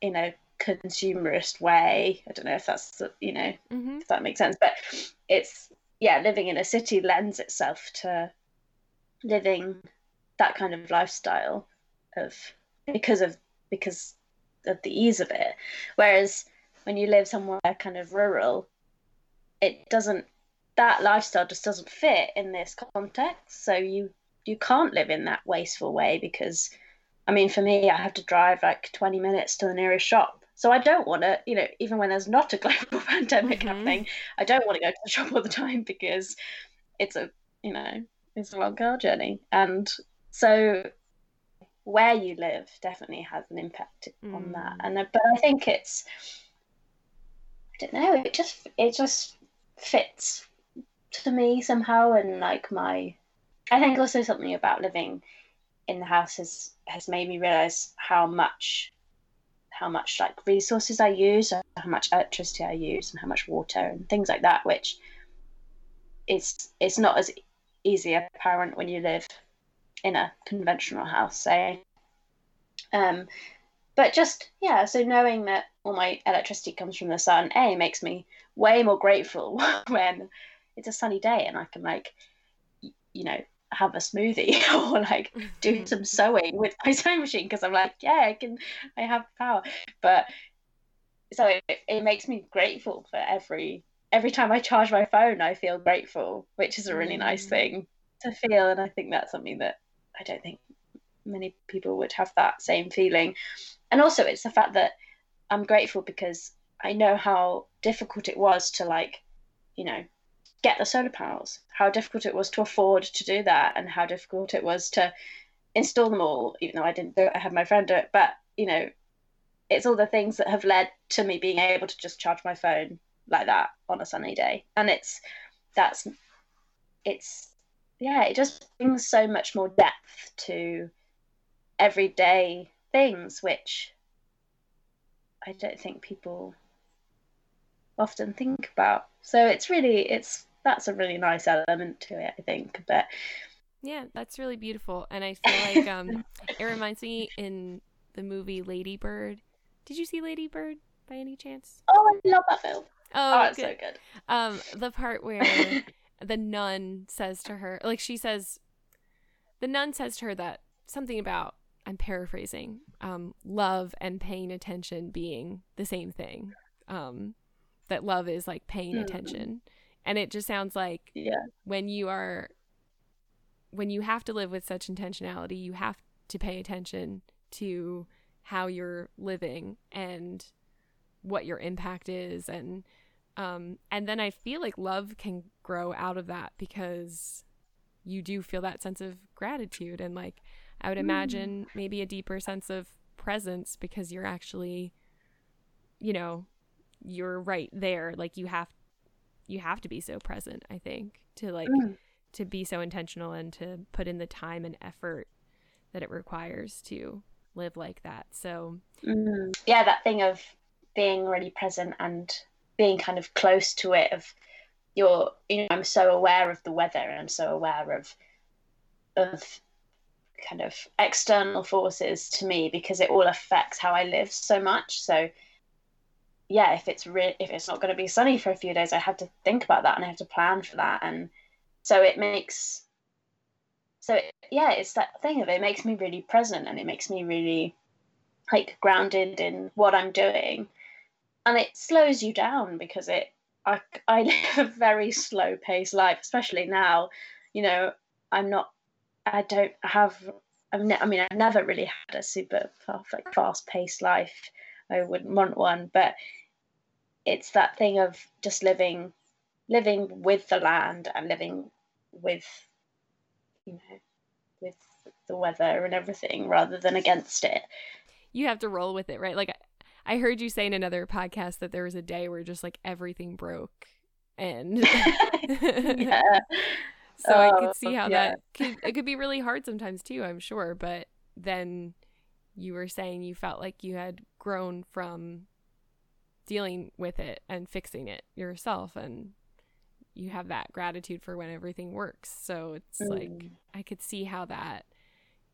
in a consumerist way. I don't know if that's you know mm-hmm. if that makes sense, but it's yeah, living in a city lends itself to living that kind of lifestyle of because of because of the ease of it. Whereas when you live somewhere kind of rural, it doesn't that lifestyle just doesn't fit in this context. So you you can't live in that wasteful way because, I mean, for me, I have to drive like twenty minutes to the nearest shop. So I don't want to, you know, even when there's not a global [LAUGHS] pandemic mm-hmm. happening, I don't want to go to the shop all the time because it's a, you know, it's a long car journey, and so where you live definitely has an impact mm. on that. And but I think it's, I don't know, it just it just fits to me somehow and like my I think also something about living in the house has has made me realize how much how much like resources I use, how much electricity I use, and how much water and things like that, which is it's not as easy apparent when you live in a conventional house, say. Um, but just yeah, so knowing that all my electricity comes from the sun, a makes me way more grateful [LAUGHS] when it's a sunny day and I can like, you know, have a smoothie [LAUGHS] or like do mm-hmm. some sewing with my sewing machine because I'm like, yeah, I can, I have power. But so it, it makes me grateful for every every time I charge my phone, I feel grateful, which is a really nice mm. thing to feel. And I think that's something that I don't think many people would have that same feeling. And also, it's the fact that I'm grateful because I know how difficult it was to like, you know, get the solar panels, how difficult it was to afford to do that, and how difficult it was to install them all, even though I didn't do it, I had my friend do it. But, you know, it's all the things that have led to me being able to just charge my phone like that on a sunny day. And it's, that's, it's, yeah, it just brings so much more depth to everyday things, which I don't think people often think about. So it's really, it's that's a really nice element to it, I think. But
Yeah, that's really beautiful. And I feel like um it reminds me in the movie Lady Bird. Did you see Lady Bird by any chance?
Oh, I love that film.
Oh,
Oh, it's
good.
so good.
Um, the part where [LAUGHS] the nun says to her, like she says, the nun says to her that something about I'm paraphrasing, um, love and paying attention being the same thing. Um, that love is like paying
Mhm.
attention, and it just sounds like
Yeah.
when you are when you have to live with such intentionality you have to pay attention to how you're living and what your impact is and um and then i feel like love can grow out of that because you do feel that sense of gratitude and like i would
Mm.
imagine maybe a deeper sense of presence because you're actually you know you're right there like you have you have to be so present i think to like
Mm.
to be so intentional and to put in the time and effort that it requires to live like that so
Mm. Yeah, that thing of being really present and being kind of close to it. Of you're, you know, I'm so aware of the weather and I'm so aware of of kind of external forces to me because it all affects how I live so much. So yeah, if it's re- if it's not going to be sunny for a few days, I have to think about that and I have to plan for that, and so it makes. So it, yeah, it's that thing of it makes me really present and it makes me really like grounded in what I'm doing, and it slows you down because it. I I [LAUGHS] live a very slow paced life, especially now. You know, I'm not. I don't have. I've ne- I mean, I've never really had a super fa- like fast paced life. I wouldn't want one, but it's that thing of just living, living with the land and living with, you know, with the weather and everything rather than against it.
you have to roll with it right like I- i heard you say in another podcast that there was a day where just like everything broke and [LAUGHS] [LAUGHS]
yeah.
so i
Oh,
could see how
yeah.
that could it could be really hard sometimes too i'm sure but then you were saying you felt like you had grown from dealing with it and fixing it yourself and you have that gratitude for when everything works so it's like
Mm.
i could see how that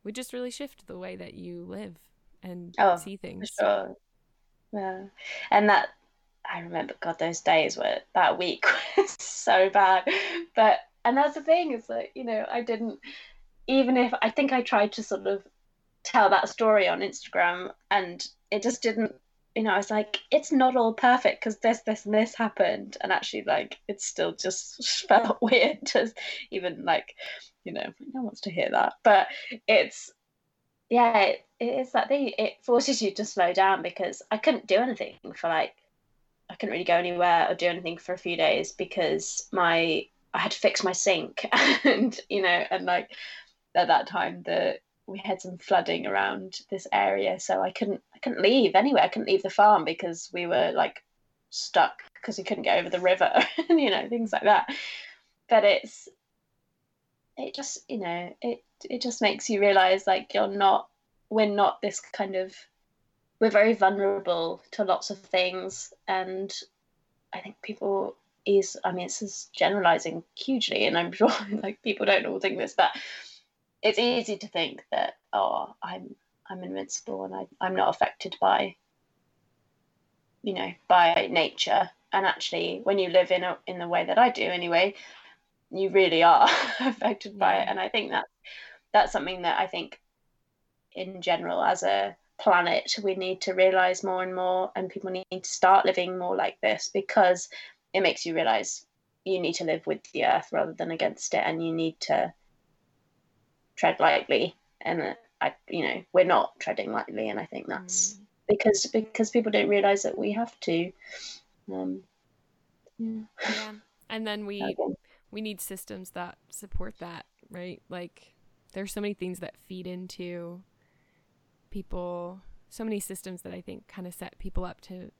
would just really shift the way that you live and
Oh,
see
For
things
sure. Yeah. And that I remember God those days were that week [LAUGHS] was so bad. But and that's the thing is that, you know, I didn't even if I think I tried to sort of tell that story on Instagram and it just didn't you know, I was like, it's not all perfect because this, this, and this happened, and actually, like, it still just [LAUGHS] felt [LAUGHS] weird to even like, you know, no one wants to hear that, but it's yeah, it, it is that thing. It forces you to slow down because I couldn't do anything for like, I couldn't really go anywhere or do anything for a few days because my I had to fix my sink. [LAUGHS] And you know and like at that time the we had some flooding around this area so I couldn't I couldn't leave anywhere. I couldn't leave the farm because we were like stuck because we couldn't get over the river and [LAUGHS] you know things like that. But it's it just you know it it just makes you realize like you're not we're not this kind of we're very vulnerable to lots of things. And i think people is i mean this is generalizing hugely and i'm [LAUGHS] sure like people don't all think this but it's easy to think that oh i'm i'm invincible and I, i'm not affected by you know by nature. And actually when you live in a in the way that i do anyway you really are [LAUGHS] affected by it. And i think that that's something that i think in general as a planet we need to realize more and more and people need to start living more like this because it makes you realize you need to live with the earth rather than against it and you need to tread lightly and i you know we're not treading lightly and i think that's
Mm.
because because people don't realize that we have to um yeah [LAUGHS]
yeah and then we we need systems that support that right like there's so many things that feed into people so many systems that i think kind of set people up to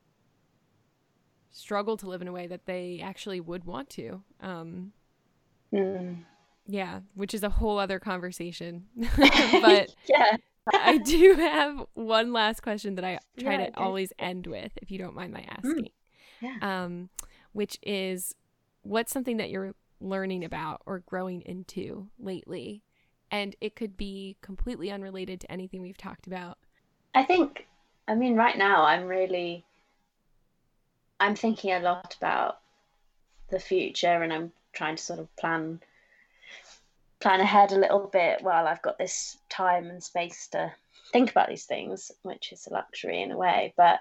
struggle to live in a way that they actually would want to um
Mm.
Yeah which is a whole other conversation. [LAUGHS] [LAUGHS] But
yeah.
I do have one last question that i try
Yeah,
to always end with if you don't mind my asking.
yeah.
um, which is what's something that you're learning about or growing into lately? And it could be completely unrelated to anything we've talked about.
I think, I mean, right now I'm really, I'm thinking a lot about the future and I'm trying to sort of plan plan ahead a little bit while I've got this time and space to think about these things, which is a luxury in a way. But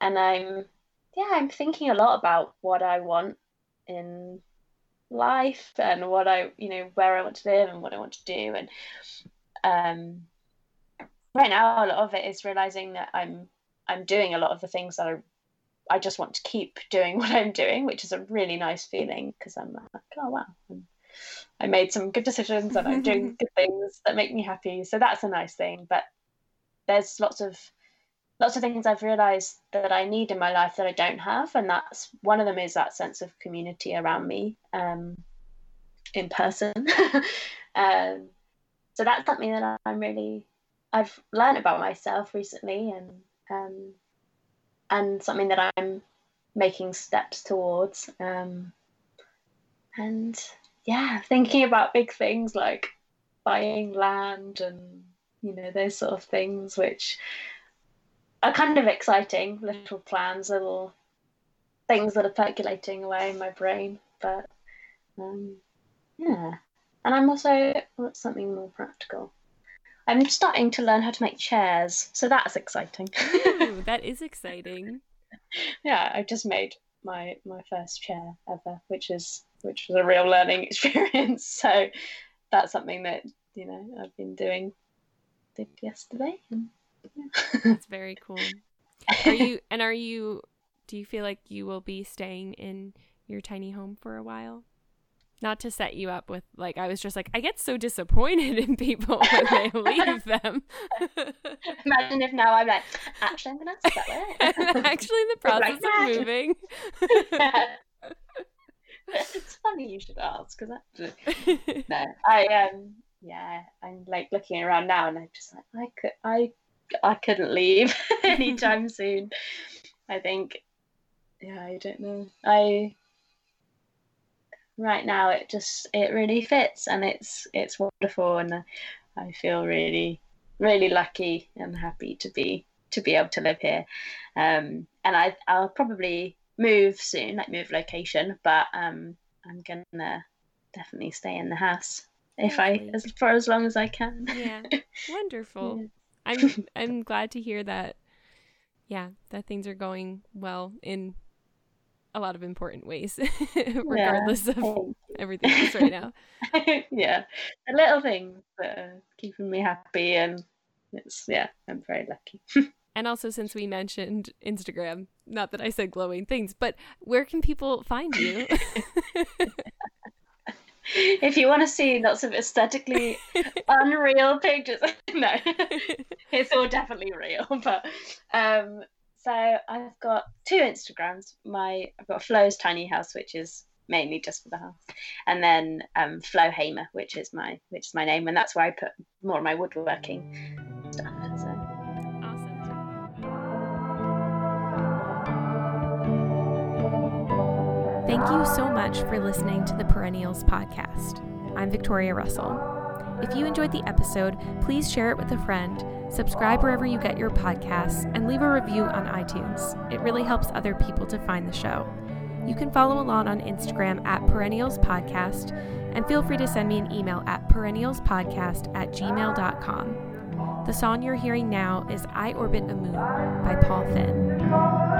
and I'm yeah, I'm thinking a lot about what I want in life and what I you know where I want to live and what I want to do and um right now a lot of it is realizing that I'm I'm doing a lot of the things that I I just want to keep doing [LAUGHS] what I'm doing, which is a really nice feeling because I'm like, oh wow, I'm, i made some good decisions and I'm doing [LAUGHS] good things that make me happy. So that's a nice thing. But there's lots of lots of things I've realized that I need in my life that I don't have, and that's one of them is that sense of community around me um, in person. [LAUGHS] um, so that's something that I'm really I've learned about myself recently, and um, and something that I'm making steps towards. Um, and yeah, thinking about big things like buying land and you know those sort of things, which are kind of exciting little plans, little things that are percolating away in my brain. But um, yeah, and I'm also what's something more practical. I'm starting to learn how to make chairs, so that's exciting.
Ooh, [LAUGHS] that is exciting.
yeah, I just made my my first chair ever, which is which was a real learning [LAUGHS] experience. So that's something that you know I've been doing. Did yesterday. And,
yeah. that's very [LAUGHS] cool. Are you and are you? Do you feel like you will be staying in your tiny home for a while? Not to set you up with like I was just like I get so disappointed [LAUGHS] in people when they leave them. [LAUGHS]
Imagine if now I'm like, actually I'm gonna sell
it. I'm [LAUGHS] actually in the process like, of moving.
yeah. It's funny you should ask because actually no, I um yeah I'm like looking around now and I'm just like I could I I couldn't leave anytime soon. I think yeah I don't know I right now it just it really fits and it's it's wonderful and I feel really really lucky and happy to be to be able to live here. Um, and I I'll probably move soon like move location but um, I'm gonna definitely stay in the house if I as for as long as I can.
Yeah. [LAUGHS] Wonderful. Yeah. I'm [LAUGHS] I'm glad to hear that yeah that things are going well in a lot of important ways, [LAUGHS] regardless yeah. of everything else right now. [LAUGHS]
yeah, the little things that are keeping me happy, and it's yeah, I'm very lucky. [LAUGHS]
and also, since we mentioned Instagram, not that I said glowing things, but where can people find you?
if you want to see lots of aesthetically unreal pictures, no, it's all definitely real. But um, so I've got two Instagrams. My I've got Flo's Tiny House, which is mainly just for the house, and then um, Flo Hamer, which is my which is my name, and that's where I put more of my woodworking stuff. So.
Awesome. Thank you so much for listening to the Perennials podcast. I'm Victoria Russell. If you enjoyed the episode, please share it with a friend, subscribe wherever you get your podcasts, and leave a review on iTunes. It really helps other people to find the show. You can follow along on Instagram at Perennials Podcast, and feel free to send me an email at perennialspodcast at gmail.com. The song you're hearing now is I Orbit a Moon by Paul Finn.